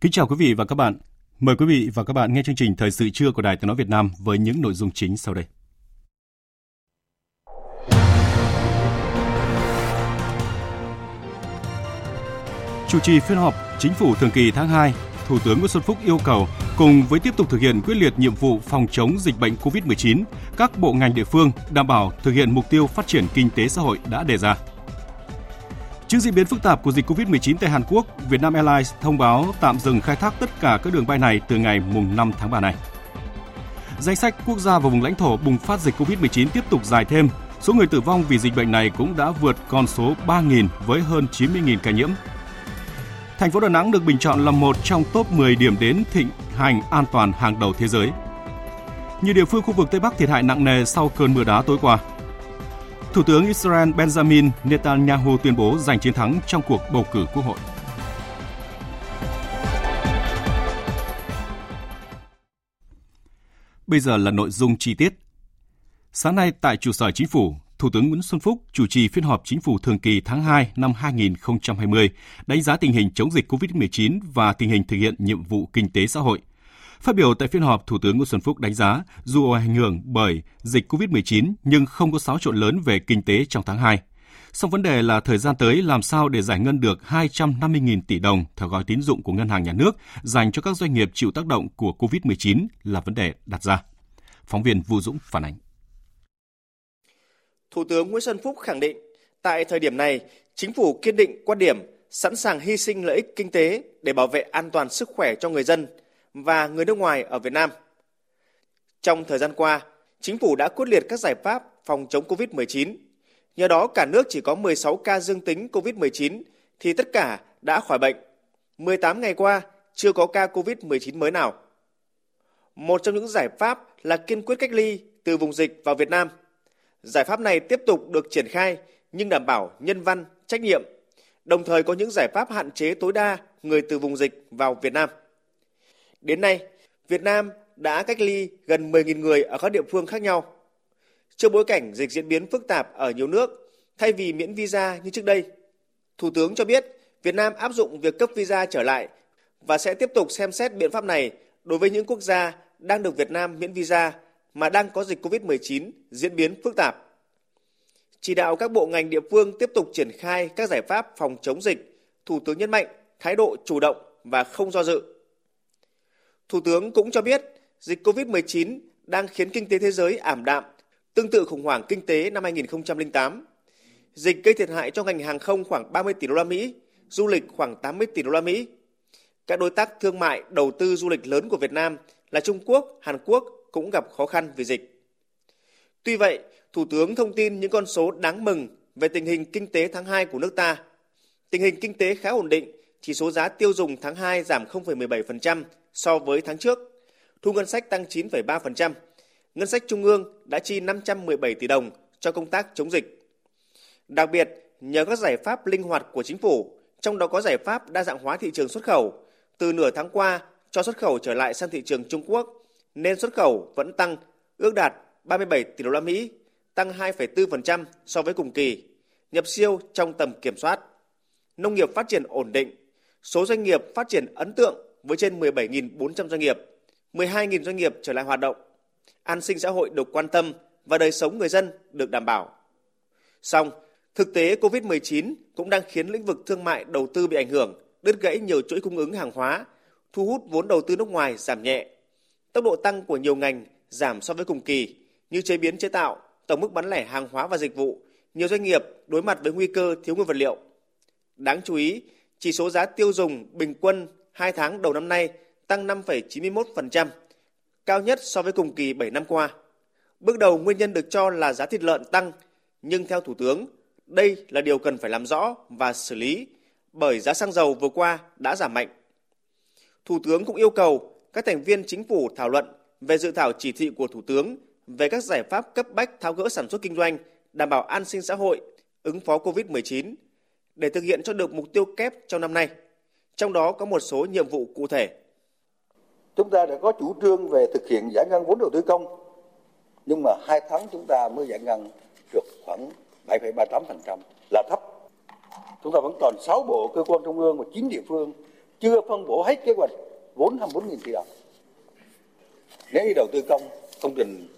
Kính chào quý vị và các bạn. Mời quý vị và các bạn nghe chương trình Thời sự trưa của Đài Tiếng Nói Việt Nam với những nội dung chính sau đây. Chủ trì phiên họp Chính phủ thường kỳ tháng 2, Thủ tướng Nguyễn Xuân Phúc yêu cầu cùng với tiếp tục thực hiện quyết liệt nhiệm vụ phòng chống dịch bệnh COVID-19, các bộ ngành địa phương đảm bảo thực hiện mục tiêu phát triển kinh tế xã hội đã đề ra. Trước diễn biến phức tạp của dịch COVID-19 tại Hàn Quốc, Vietnam Airlines thông báo tạm dừng khai thác tất cả các đường bay này từ ngày mùng 5 tháng 3 này. Danh sách quốc gia và vùng lãnh thổ bùng phát dịch COVID-19 tiếp tục dài thêm. Số người tử vong vì dịch bệnh này cũng đã vượt con số 3.000 với hơn 90.000 ca nhiễm. Thành phố Đà Nẵng được bình chọn là một trong top 10 điểm đến thịnh hành an toàn hàng đầu thế giới. Nhiều địa phương khu vực Tây Bắc thiệt hại nặng nề sau cơn mưa đá tối qua. Thủ tướng Israel Benjamin Netanyahu tuyên bố giành chiến thắng trong cuộc bầu cử quốc hội. Bây giờ là nội dung chi tiết. Sáng nay tại trụ sở chính phủ, Thủ tướng Nguyễn Xuân Phúc chủ trì phiên họp chính phủ thường kỳ tháng 2 năm 2020, đánh giá tình hình chống dịch COVID-19 và tình hình thực hiện nhiệm vụ kinh tế xã hội. Phát biểu tại phiên họp, Thủ tướng Nguyễn Xuân Phúc đánh giá dù ảnh hưởng bởi dịch COVID-19 nhưng không có xáo trộn lớn về kinh tế trong tháng 2. Song vấn đề là thời gian tới làm sao để giải ngân được 250.000 tỷ đồng theo gói tín dụng của Ngân hàng Nhà nước dành cho các doanh nghiệp chịu tác động của COVID-19 là vấn đề đặt ra. Phóng viên Vũ Dũng phản ánh. Thủ tướng Nguyễn Xuân Phúc khẳng định, tại thời điểm này, chính phủ kiên định quan điểm sẵn sàng hy sinh lợi ích kinh tế để bảo vệ an toàn sức khỏe cho người dân và người nước ngoài ở Việt Nam. Trong thời gian qua, chính phủ đã quyết liệt các giải pháp phòng chống COVID-19. Nhờ đó cả nước chỉ có 16 ca dương tính COVID-19 thì tất cả đã khỏi bệnh. 18 ngày qua chưa có ca COVID-19 mới nào. Một trong những giải pháp là kiên quyết cách ly từ vùng dịch vào Việt Nam – Giải pháp này tiếp tục được triển khai nhưng đảm bảo nhân văn, trách nhiệm, đồng thời có những giải pháp hạn chế tối đa người từ vùng dịch vào Việt Nam. Đến nay, Việt Nam đã cách ly gần 10.000 người ở các địa phương khác nhau. Trước bối cảnh dịch diễn biến phức tạp ở nhiều nước, thay vì miễn visa như trước đây, Thủ tướng cho biết Việt Nam áp dụng việc cấp visa trở lại và sẽ tiếp tục xem xét biện pháp này đối với những quốc gia đang được Việt Nam miễn visa mà đang có dịch COVID-19 diễn biến phức tạp. Chỉ đạo các bộ ngành địa phương tiếp tục triển khai các giải pháp phòng chống dịch, Thủ tướng nhấn mạnh thái độ chủ động và không do dự. Thủ tướng cũng cho biết dịch COVID-19 đang khiến kinh tế thế giới ảm đạm, tương tự khủng hoảng kinh tế năm 2008. Dịch gây thiệt hại cho ngành hàng không khoảng 30 tỷ đô la Mỹ, du lịch khoảng 80 tỷ đô la Mỹ. Các đối tác thương mại đầu tư du lịch lớn của Việt Nam là Trung Quốc, Hàn Quốc, cũng gặp khó khăn vì dịch. Tuy vậy, Thủ tướng thông tin những con số đáng mừng về tình hình kinh tế tháng 2 của nước ta. Tình hình kinh tế khá ổn định, chỉ số giá tiêu dùng tháng 2 giảm 0,17% so với tháng trước. Thu ngân sách tăng 9,3%. Ngân sách trung ương đã chi 517 tỷ đồng cho công tác chống dịch. Đặc biệt, nhờ các giải pháp linh hoạt của chính phủ, trong đó có giải pháp đa dạng hóa thị trường xuất khẩu, từ nửa tháng qua cho xuất khẩu trở lại sang thị trường Trung Quốc nên xuất khẩu vẫn tăng, ước đạt 37 tỷ đô la Mỹ, tăng 2,4% so với cùng kỳ, nhập siêu trong tầm kiểm soát. Nông nghiệp phát triển ổn định, số doanh nghiệp phát triển ấn tượng với trên 17.400 doanh nghiệp, 12.000 doanh nghiệp trở lại hoạt động. An sinh xã hội được quan tâm và đời sống người dân được đảm bảo. Song, thực tế COVID-19 cũng đang khiến lĩnh vực thương mại đầu tư bị ảnh hưởng, đứt gãy nhiều chuỗi cung ứng hàng hóa, thu hút vốn đầu tư nước ngoài giảm nhẹ Tốc độ tăng của nhiều ngành giảm so với cùng kỳ như chế biến chế tạo, tổng mức bán lẻ hàng hóa và dịch vụ, nhiều doanh nghiệp đối mặt với nguy cơ thiếu nguyên vật liệu. Đáng chú ý, chỉ số giá tiêu dùng bình quân 2 tháng đầu năm nay tăng 5,91%, cao nhất so với cùng kỳ 7 năm qua. Bước đầu nguyên nhân được cho là giá thịt lợn tăng, nhưng theo Thủ tướng, đây là điều cần phải làm rõ và xử lý bởi giá xăng dầu vừa qua đã giảm mạnh. Thủ tướng cũng yêu cầu các thành viên chính phủ thảo luận về dự thảo chỉ thị của Thủ tướng về các giải pháp cấp bách tháo gỡ sản xuất kinh doanh, đảm bảo an sinh xã hội, ứng phó COVID-19 để thực hiện cho được mục tiêu kép trong năm nay. Trong đó có một số nhiệm vụ cụ thể. Chúng ta đã có chủ trương về thực hiện giải ngân vốn đầu tư công, nhưng mà hai tháng chúng ta mới giải ngân được khoảng 7,38% là thấp. Chúng ta vẫn còn 6 bộ cơ quan trung ương và 9 địa phương chưa phân bổ hết kế hoạch vốn 24.000 tỷ đồng. Nếu như đầu tư công, công trình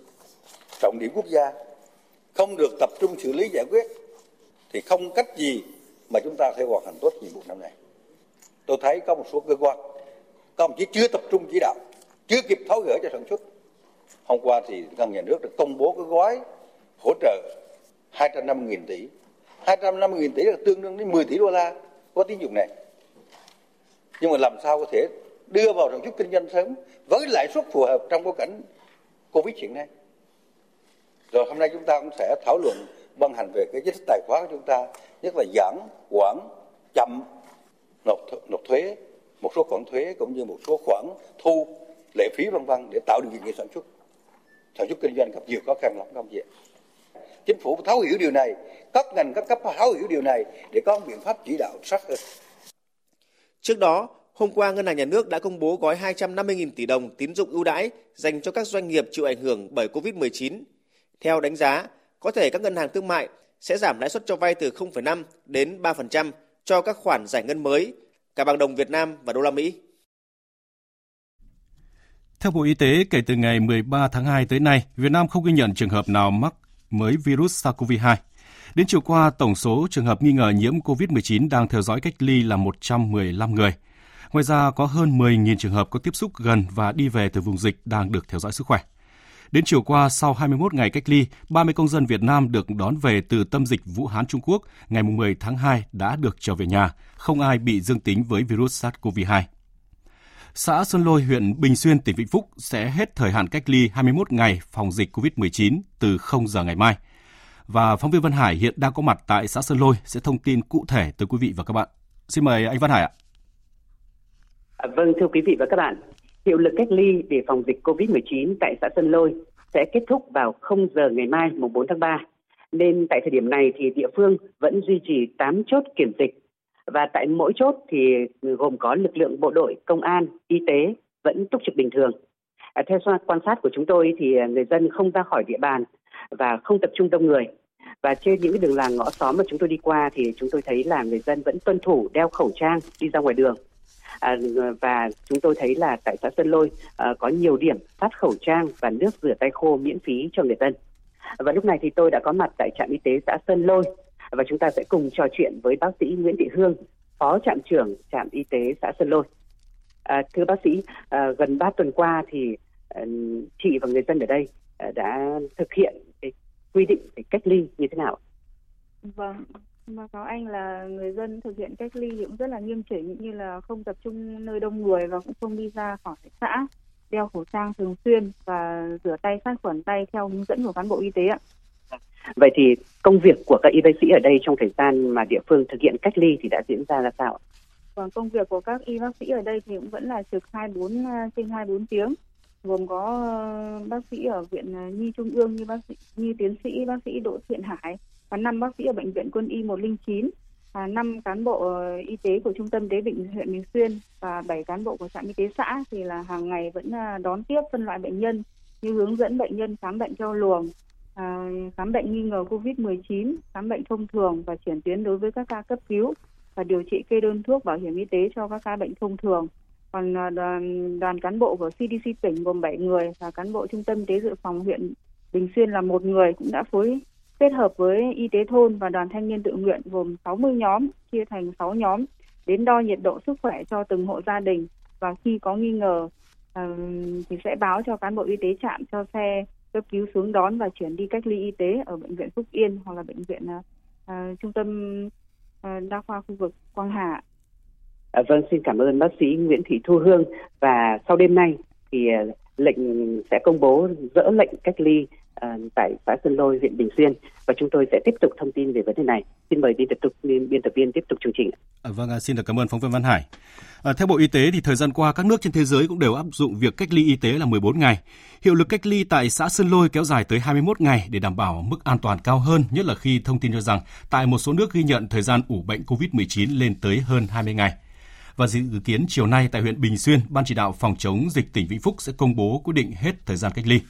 trọng điểm quốc gia không được tập trung xử lý giải quyết thì không cách gì mà chúng ta phải hoàn thành tốt nhiệm vụ năm nay. Tôi thấy có một số cơ quan, các ông chí chưa tập trung chỉ đạo, chưa kịp tháo gỡ cho sản xuất. Hôm qua thì ngân nhà nước đã công bố cái gói hỗ trợ 250.000 tỷ. 250.000 tỷ là tương đương đến 10 tỷ đô la có tín dụng này. Nhưng mà làm sao có thể đưa vào sản xuất kinh doanh sớm với lãi suất phù hợp trong bối cảnh Covid hiện nay. Rồi hôm nay chúng ta cũng sẽ thảo luận ban hành về cái chính sách tài khoá của chúng ta, nhất là giãn, quản, chậm nộp thuế, một số khoản thuế cũng như một số khoản thu lệ phí vân vân để tạo điều kiện cho sản xuất. Sản xuất kinh doanh gặp nhiều khó khăn lắm không vậy Chính phủ thấu hiểu điều này, các ngành các cấp thấu hiểu điều này để có biện pháp chỉ đạo sát hơn. Trước đó, hôm qua Ngân hàng Nhà nước đã công bố gói 250.000 tỷ đồng tín dụng ưu đãi dành cho các doanh nghiệp chịu ảnh hưởng bởi Covid-19. Theo đánh giá, có thể các ngân hàng thương mại sẽ giảm lãi suất cho vay từ 0,5 đến 3% cho các khoản giải ngân mới, cả bằng đồng Việt Nam và đô la Mỹ. Theo Bộ Y tế, kể từ ngày 13 tháng 2 tới nay, Việt Nam không ghi nhận trường hợp nào mắc mới virus SARS-CoV-2. Đến chiều qua, tổng số trường hợp nghi ngờ nhiễm COVID-19 đang theo dõi cách ly là 115 người. Ngoài ra, có hơn 10.000 trường hợp có tiếp xúc gần và đi về từ vùng dịch đang được theo dõi sức khỏe. Đến chiều qua, sau 21 ngày cách ly, 30 công dân Việt Nam được đón về từ tâm dịch Vũ Hán, Trung Quốc ngày 10 tháng 2 đã được trở về nhà, không ai bị dương tính với virus SARS-CoV-2. Xã Xuân Lôi, huyện Bình Xuyên, tỉnh Vĩnh Phúc sẽ hết thời hạn cách ly 21 ngày phòng dịch COVID-19 từ 0 giờ ngày mai. Và phóng viên Văn Hải hiện đang có mặt tại xã Sơn Lôi sẽ thông tin cụ thể tới quý vị và các bạn. Xin mời anh Văn Hải ạ. À, vâng, thưa quý vị và các bạn, hiệu lực cách ly để phòng dịch COVID-19 tại xã Sơn Lôi sẽ kết thúc vào 0 giờ ngày mai, mùng 4 tháng 3. Nên tại thời điểm này thì địa phương vẫn duy trì 8 chốt kiểm dịch và tại mỗi chốt thì gồm có lực lượng bộ đội, công an, y tế vẫn túc trực bình thường. À, theo quan sát của chúng tôi thì à, người dân không ra khỏi địa bàn và không tập trung đông người. Và trên những đường làng ngõ xóm mà chúng tôi đi qua thì chúng tôi thấy là người dân vẫn tuân thủ đeo khẩu trang đi ra ngoài đường À, và chúng tôi thấy là tại xã Sơn Lôi à, có nhiều điểm phát khẩu trang và nước rửa tay khô miễn phí cho người dân. Và lúc này thì tôi đã có mặt tại trạm y tế xã Sơn Lôi và chúng ta sẽ cùng trò chuyện với bác sĩ Nguyễn Thị Hương, phó trạm trưởng trạm y tế xã Sơn Lôi. À, thưa bác sĩ, à, gần 3 tuần qua thì à, chị và người dân ở đây à, đã thực hiện cái quy định về cách ly như thế nào? Vâng, báo cáo anh là người dân thực hiện cách ly cũng rất là nghiêm chỉnh như là không tập trung nơi đông người và cũng không đi ra khỏi xã đeo khẩu trang thường xuyên và rửa tay sát khuẩn tay theo hướng dẫn của cán bộ y tế ạ. Vậy thì công việc của các y bác sĩ ở đây trong thời gian mà địa phương thực hiện cách ly thì đã diễn ra ra sao? Còn công việc của các y bác sĩ ở đây thì cũng vẫn là trực 24 à, trên 24 tiếng gồm có ờ, bác sĩ ở viện à, Nhi Trung ương như bác sĩ như tiến sĩ bác sĩ Đỗ Thiện Hải và 5 bác sĩ ở bệnh viện Quân y 109, và 5 cán bộ ờ, y tế của trung tâm tế bệnh huyện Bình Xuyên và 7 cán bộ của trạm y tế xã thì là hàng ngày vẫn à, đón tiếp phân loại bệnh nhân như hướng dẫn bệnh nhân khám bệnh theo luồng, à, khám bệnh nghi ngờ COVID-19, khám bệnh thông thường và chuyển tuyến đối với các ca cấp cứu và điều trị kê đơn thuốc bảo hiểm y tế cho các ca bệnh thông thường. Còn à, đoàn, đoàn cán bộ của CDC tỉnh gồm 7 người và cán bộ trung tâm y tế dự phòng huyện Bình Xuyên là một người cũng đã phối kết hợp với y tế thôn và đoàn thanh niên tự nguyện gồm 60 nhóm chia thành 6 nhóm đến đo nhiệt độ sức khỏe cho từng hộ gia đình và khi có nghi ngờ thì sẽ báo cho cán bộ y tế trạm cho xe cấp cứu xuống đón và chuyển đi cách ly y tế ở bệnh viện Phúc Yên hoặc là bệnh viện uh, trung tâm uh, đa khoa khu vực Quang Hà. À, vâng, xin cảm ơn bác sĩ Nguyễn Thị Thu Hương và sau đêm nay thì lệnh sẽ công bố dỡ lệnh cách ly À, tại xã Sơn Lôi, huyện Bình Xuyên và chúng tôi sẽ tiếp tục thông tin về vấn đề này. Xin mời biên tập tục biên tập viên tiếp tục chương trình. À, vâng, à, xin được cảm ơn phóng viên Văn Hải. À, theo Bộ Y tế thì thời gian qua các nước trên thế giới cũng đều áp dụng việc cách ly y tế là 14 ngày. Hiệu lực cách ly tại xã Sơn Lôi kéo dài tới 21 ngày để đảm bảo mức an toàn cao hơn, nhất là khi thông tin cho rằng tại một số nước ghi nhận thời gian ủ bệnh COVID-19 lên tới hơn 20 ngày và dự kiến chiều nay tại huyện Bình Xuyên, Ban chỉ đạo phòng chống dịch tỉnh Vĩnh Phúc sẽ công bố quyết định hết thời gian cách ly.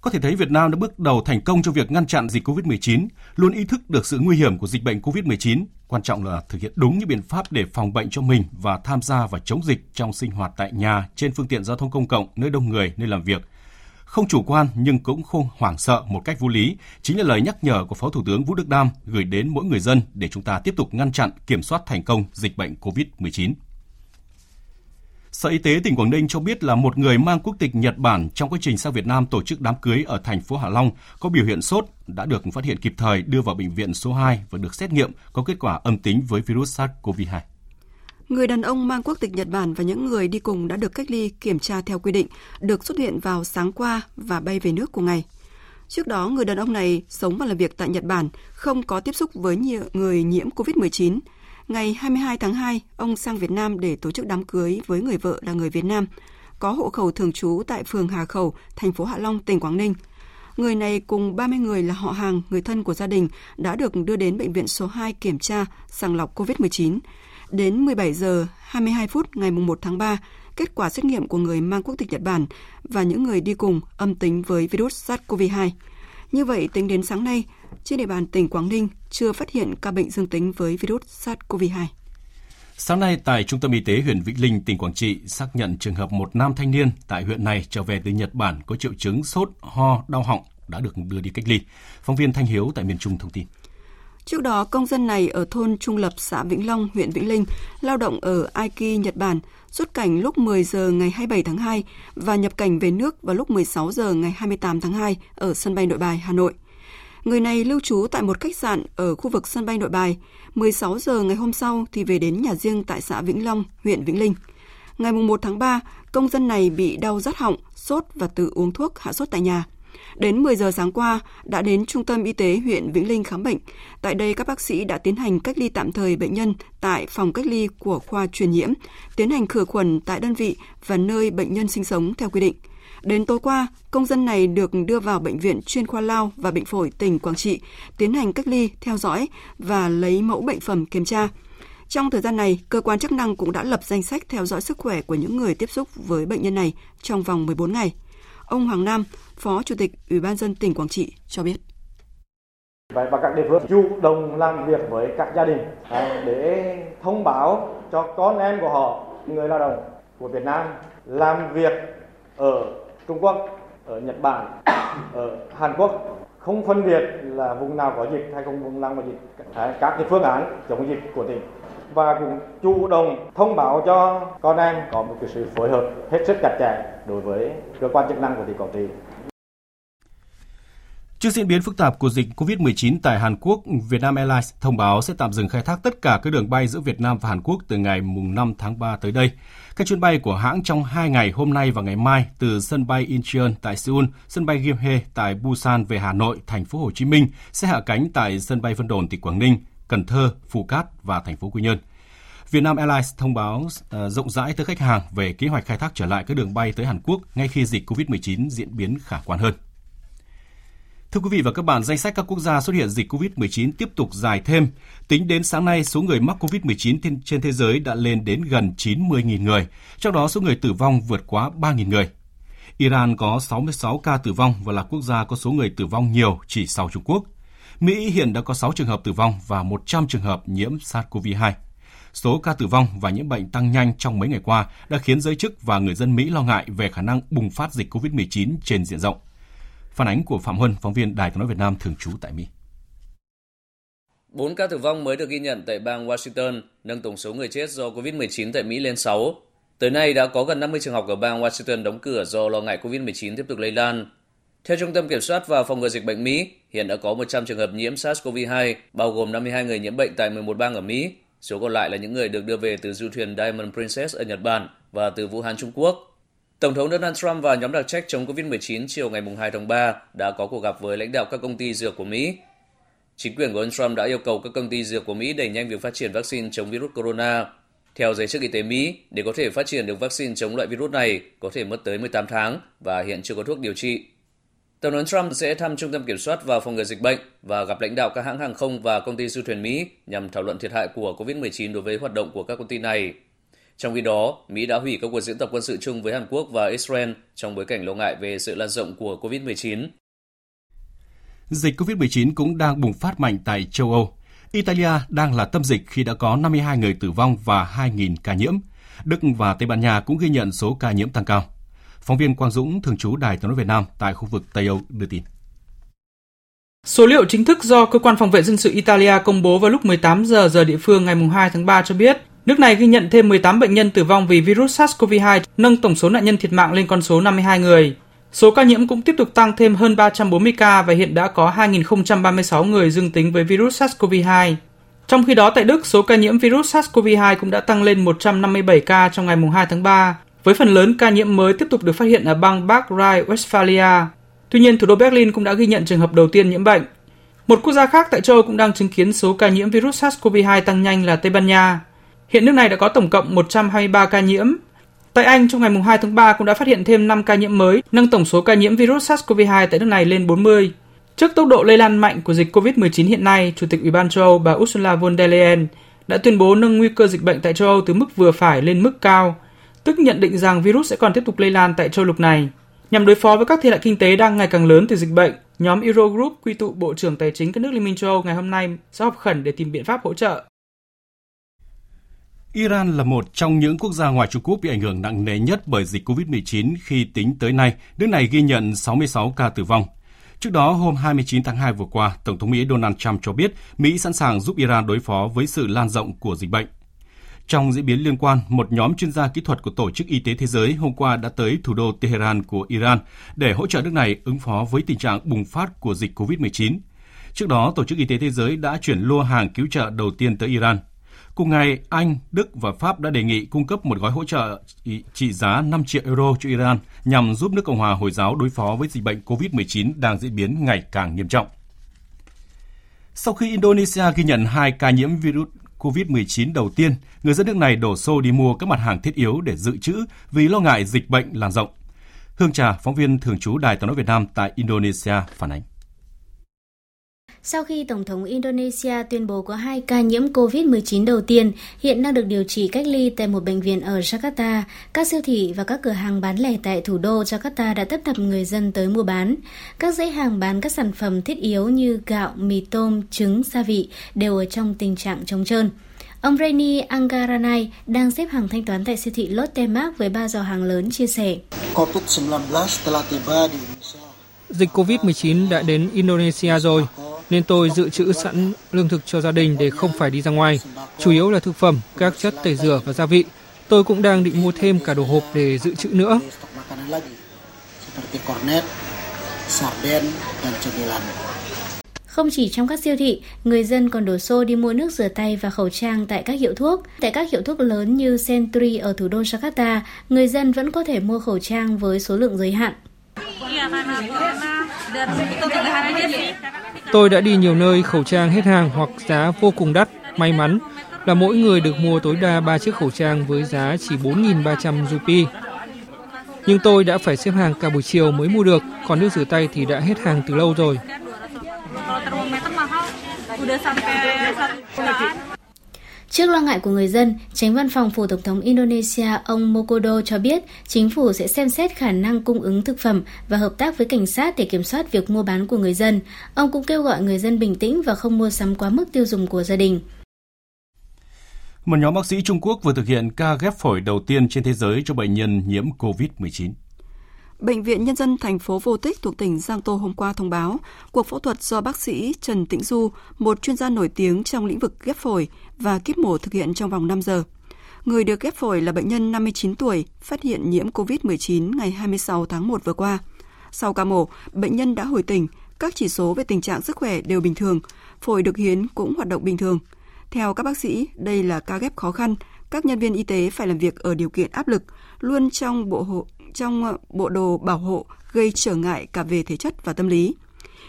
Có thể thấy Việt Nam đã bước đầu thành công trong việc ngăn chặn dịch COVID-19, luôn ý thức được sự nguy hiểm của dịch bệnh COVID-19. Quan trọng là thực hiện đúng những biện pháp để phòng bệnh cho mình và tham gia và chống dịch trong sinh hoạt tại nhà, trên phương tiện giao thông công cộng, nơi đông người, nơi làm việc. Không chủ quan nhưng cũng không hoảng sợ một cách vô lý, chính là lời nhắc nhở của Phó Thủ tướng Vũ Đức Đam gửi đến mỗi người dân để chúng ta tiếp tục ngăn chặn, kiểm soát thành công dịch bệnh COVID-19. Sở Y tế tỉnh Quảng Ninh cho biết là một người mang quốc tịch Nhật Bản trong quá trình sang Việt Nam tổ chức đám cưới ở thành phố Hạ Long có biểu hiện sốt đã được phát hiện kịp thời đưa vào bệnh viện số 2 và được xét nghiệm có kết quả âm tính với virus SARS-CoV-2. Người đàn ông mang quốc tịch Nhật Bản và những người đi cùng đã được cách ly kiểm tra theo quy định, được xuất hiện vào sáng qua và bay về nước cùng ngày. Trước đó, người đàn ông này sống và làm việc tại Nhật Bản, không có tiếp xúc với nhiều người nhiễm COVID-19, Ngày 22 tháng 2, ông sang Việt Nam để tổ chức đám cưới với người vợ là người Việt Nam, có hộ khẩu thường trú tại phường Hà Khẩu, thành phố Hạ Long, tỉnh Quảng Ninh. Người này cùng 30 người là họ hàng, người thân của gia đình đã được đưa đến bệnh viện số 2 kiểm tra sàng lọc COVID-19. Đến 17 giờ 22 phút ngày 1 tháng 3, kết quả xét nghiệm của người mang quốc tịch Nhật Bản và những người đi cùng âm tính với virus SARS-CoV-2. Như vậy, tính đến sáng nay, trên địa bàn tỉnh Quảng Ninh chưa phát hiện ca bệnh dương tính với virus SARS-CoV-2. Sáng nay tại Trung tâm Y tế huyện Vĩnh Linh, tỉnh Quảng Trị xác nhận trường hợp một nam thanh niên tại huyện này trở về từ Nhật Bản có triệu chứng sốt, ho, đau họng đã được đưa đi cách ly. Phóng viên Thanh Hiếu tại miền Trung thông tin. Trước đó, công dân này ở thôn Trung Lập, xã Vĩnh Long, huyện Vĩnh Linh, lao động ở Aiki, Nhật Bản, xuất cảnh lúc 10 giờ ngày 27 tháng 2 và nhập cảnh về nước vào lúc 16 giờ ngày 28 tháng 2 ở sân bay Nội Bài, Hà Nội. Người này lưu trú tại một khách sạn ở khu vực sân bay Nội Bài. 16 giờ ngày hôm sau thì về đến nhà riêng tại xã Vĩnh Long, huyện Vĩnh Linh. Ngày 1 tháng 3, công dân này bị đau rát họng, sốt và tự uống thuốc hạ sốt tại nhà. Đến 10 giờ sáng qua, đã đến Trung tâm Y tế huyện Vĩnh Linh khám bệnh. Tại đây, các bác sĩ đã tiến hành cách ly tạm thời bệnh nhân tại phòng cách ly của khoa truyền nhiễm, tiến hành khử khuẩn tại đơn vị và nơi bệnh nhân sinh sống theo quy định. Đến tối qua, công dân này được đưa vào bệnh viện chuyên khoa Lao và bệnh phổi tỉnh Quảng Trị, tiến hành cách ly, theo dõi và lấy mẫu bệnh phẩm kiểm tra. Trong thời gian này, cơ quan chức năng cũng đã lập danh sách theo dõi sức khỏe của những người tiếp xúc với bệnh nhân này trong vòng 14 ngày. Ông Hoàng Nam, Phó Chủ tịch Ủy ban dân tỉnh Quảng Trị cho biết. Và các địa phương chủ động làm việc với các gia đình à, để thông báo cho con em của họ, người lao động của Việt Nam làm việc ở Trung Quốc, ở Nhật Bản, ở Hàn Quốc không phân biệt là vùng nào có dịch hay không vùng nào có dịch các cái phương án chống dịch của tỉnh và cũng chủ động thông báo cho con em có một cái sự phối hợp hết sức chặt chẽ đối với cơ quan chức năng của tỉnh Quảng Trị. Trước diễn biến phức tạp của dịch COVID-19 tại Hàn Quốc, Vietnam Airlines thông báo sẽ tạm dừng khai thác tất cả các đường bay giữa Việt Nam và Hàn Quốc từ ngày 5 tháng 3 tới đây. Các chuyến bay của hãng trong 2 ngày hôm nay và ngày mai từ sân bay Incheon tại Seoul, sân bay Gimhae tại Busan về Hà Nội, thành phố Hồ Chí Minh sẽ hạ cánh tại sân bay Vân Đồn tỉnh Quảng Ninh, Cần Thơ, Phú Cát và thành phố Quy Nhơn. Vietnam Airlines thông báo uh, rộng rãi tới khách hàng về kế hoạch khai thác trở lại các đường bay tới Hàn Quốc ngay khi dịch COVID-19 diễn biến khả quan hơn. Thưa quý vị và các bạn, danh sách các quốc gia xuất hiện dịch COVID-19 tiếp tục dài thêm. Tính đến sáng nay, số người mắc COVID-19 trên thế giới đã lên đến gần 90.000 người, trong đó số người tử vong vượt quá 3.000 người. Iran có 66 ca tử vong và là quốc gia có số người tử vong nhiều chỉ sau Trung Quốc. Mỹ hiện đã có 6 trường hợp tử vong và 100 trường hợp nhiễm SARS-CoV-2. Số ca tử vong và nhiễm bệnh tăng nhanh trong mấy ngày qua đã khiến giới chức và người dân Mỹ lo ngại về khả năng bùng phát dịch COVID-19 trên diện rộng. Phản ánh của Phạm Huân, phóng viên Đài tiếng nói Việt Nam thường trú tại Mỹ. Bốn ca tử vong mới được ghi nhận tại bang Washington, nâng tổng số người chết do COVID-19 tại Mỹ lên 6. Tới nay đã có gần 50 trường học ở bang Washington đóng cửa do lo ngại COVID-19 tiếp tục lây lan. Theo Trung tâm Kiểm soát và Phòng ngừa Dịch bệnh Mỹ, hiện đã có 100 trường hợp nhiễm SARS-CoV-2, bao gồm 52 người nhiễm bệnh tại 11 bang ở Mỹ. Số còn lại là những người được đưa về từ du thuyền Diamond Princess ở Nhật Bản và từ Vũ Hán, Trung Quốc. Tổng thống Donald Trump và nhóm đặc trách chống COVID-19 chiều ngày 2 tháng 3 đã có cuộc gặp với lãnh đạo các công ty dược của Mỹ. Chính quyền của ông Trump đã yêu cầu các công ty dược của Mỹ đẩy nhanh việc phát triển vaccine chống virus corona. Theo giới chức y tế Mỹ, để có thể phát triển được vaccine chống loại virus này có thể mất tới 18 tháng và hiện chưa có thuốc điều trị. Tổng thống Trump sẽ thăm Trung tâm Kiểm soát và Phòng ngừa Dịch bệnh và gặp lãnh đạo các hãng hàng không và công ty du thuyền Mỹ nhằm thảo luận thiệt hại của COVID-19 đối với hoạt động của các công ty này. Trong khi đó, Mỹ đã hủy các cuộc diễn tập quân sự chung với Hàn Quốc và Israel trong bối cảnh lo ngại về sự lan rộng của COVID-19. Dịch COVID-19 cũng đang bùng phát mạnh tại châu Âu. Italia đang là tâm dịch khi đã có 52 người tử vong và 2.000 ca nhiễm. Đức và Tây Ban Nha cũng ghi nhận số ca nhiễm tăng cao. Phóng viên Quang Dũng, thường trú Đài tiếng nói Việt Nam tại khu vực Tây Âu đưa tin. Số liệu chính thức do cơ quan phòng vệ dân sự Italia công bố vào lúc 18 giờ giờ địa phương ngày 2 tháng 3 cho biết, nước này ghi nhận thêm 18 bệnh nhân tử vong vì virus SARS-CoV-2, nâng tổng số nạn nhân thiệt mạng lên con số 52 người. Số ca nhiễm cũng tiếp tục tăng thêm hơn 340 ca và hiện đã có 2.036 người dương tính với virus SARS-CoV-2. Trong khi đó tại Đức, số ca nhiễm virus SARS-CoV-2 cũng đã tăng lên 157 ca trong ngày 2 tháng 3, với phần lớn ca nhiễm mới tiếp tục được phát hiện ở bang Bắc Rhine-Westphalia. Tuy nhiên, thủ đô Berlin cũng đã ghi nhận trường hợp đầu tiên nhiễm bệnh. Một quốc gia khác tại châu Âu cũng đang chứng kiến số ca nhiễm virus SARS-CoV-2 tăng nhanh là Tây Ban Nha. Hiện nước này đã có tổng cộng 123 ca nhiễm. Tại Anh, trong ngày 2 tháng 3 cũng đã phát hiện thêm 5 ca nhiễm mới, nâng tổng số ca nhiễm virus SARS-CoV-2 tại nước này lên 40. Trước tốc độ lây lan mạnh của dịch COVID-19 hiện nay, Chủ tịch Ủy ban châu Âu bà Ursula von der Leyen đã tuyên bố nâng nguy cơ dịch bệnh tại châu Âu từ mức vừa phải lên mức cao, tức nhận định rằng virus sẽ còn tiếp tục lây lan tại châu lục này. Nhằm đối phó với các thiệt hại kinh tế đang ngày càng lớn từ dịch bệnh, nhóm Eurogroup quy tụ Bộ trưởng Tài chính các nước Liên minh châu Âu ngày hôm nay sẽ họp khẩn để tìm biện pháp hỗ trợ. Iran là một trong những quốc gia ngoài Trung Quốc bị ảnh hưởng nặng nề nhất bởi dịch COVID-19 khi tính tới nay, nước này ghi nhận 66 ca tử vong. Trước đó, hôm 29 tháng 2 vừa qua, Tổng thống Mỹ Donald Trump cho biết Mỹ sẵn sàng giúp Iran đối phó với sự lan rộng của dịch bệnh. Trong diễn biến liên quan, một nhóm chuyên gia kỹ thuật của Tổ chức Y tế Thế giới hôm qua đã tới thủ đô Tehran của Iran để hỗ trợ nước này ứng phó với tình trạng bùng phát của dịch COVID-19. Trước đó, Tổ chức Y tế Thế giới đã chuyển lô hàng cứu trợ đầu tiên tới Iran. Cùng ngày, Anh, Đức và Pháp đã đề nghị cung cấp một gói hỗ trợ trị giá 5 triệu euro cho Iran nhằm giúp nước Cộng hòa Hồi giáo đối phó với dịch bệnh COVID-19 đang diễn biến ngày càng nghiêm trọng. Sau khi Indonesia ghi nhận hai ca nhiễm virus COVID-19 đầu tiên, người dân nước này đổ xô đi mua các mặt hàng thiết yếu để dự trữ vì lo ngại dịch bệnh lan rộng. Hương Trà, phóng viên thường trú Đài tiếng nói Việt Nam tại Indonesia phản ánh. Sau khi Tổng thống Indonesia tuyên bố có hai ca nhiễm COVID-19 đầu tiên, hiện đang được điều trị cách ly tại một bệnh viện ở Jakarta, các siêu thị và các cửa hàng bán lẻ tại thủ đô Jakarta đã tấp nập người dân tới mua bán. Các dãy hàng bán các sản phẩm thiết yếu như gạo, mì tôm, trứng, gia vị đều ở trong tình trạng trống trơn. Ông Reni Anggaranai đang xếp hàng thanh toán tại siêu thị Lotte Mart với ba giò hàng lớn chia sẻ. Dịch COVID-19 đã đến Indonesia rồi nên tôi dự trữ sẵn lương thực cho gia đình để không phải đi ra ngoài, chủ yếu là thực phẩm, các chất tẩy rửa và gia vị. Tôi cũng đang định mua thêm cả đồ hộp để dự trữ nữa. Không chỉ trong các siêu thị, người dân còn đổ xô đi mua nước rửa tay và khẩu trang tại các hiệu thuốc. Tại các hiệu thuốc lớn như Century ở thủ đô Jakarta, người dân vẫn có thể mua khẩu trang với số lượng giới hạn. Tôi đã đi nhiều nơi khẩu trang hết hàng hoặc giá vô cùng đắt. May mắn là mỗi người được mua tối đa 3 chiếc khẩu trang với giá chỉ 4.300 rupee. Nhưng tôi đã phải xếp hàng cả buổi chiều mới mua được, còn nước rửa tay thì đã hết hàng từ lâu rồi. Trước lo ngại của người dân, tránh văn phòng phủ tổng thống Indonesia ông Mokodo cho biết chính phủ sẽ xem xét khả năng cung ứng thực phẩm và hợp tác với cảnh sát để kiểm soát việc mua bán của người dân. Ông cũng kêu gọi người dân bình tĩnh và không mua sắm quá mức tiêu dùng của gia đình. Một nhóm bác sĩ Trung Quốc vừa thực hiện ca ghép phổi đầu tiên trên thế giới cho bệnh nhân nhiễm COVID-19. Bệnh viện Nhân dân thành phố Vô Tích thuộc tỉnh Giang Tô hôm qua thông báo cuộc phẫu thuật do bác sĩ Trần Tĩnh Du, một chuyên gia nổi tiếng trong lĩnh vực ghép phổi và kiếp mổ thực hiện trong vòng 5 giờ. Người được ghép phổi là bệnh nhân 59 tuổi, phát hiện nhiễm COVID-19 ngày 26 tháng 1 vừa qua. Sau ca mổ, bệnh nhân đã hồi tỉnh, các chỉ số về tình trạng sức khỏe đều bình thường, phổi được hiến cũng hoạt động bình thường. Theo các bác sĩ, đây là ca ghép khó khăn, các nhân viên y tế phải làm việc ở điều kiện áp lực, luôn trong bộ hộ, trong ờ, bộ đồ bảo hộ gây trở ngại cả về thể chất và tâm lý.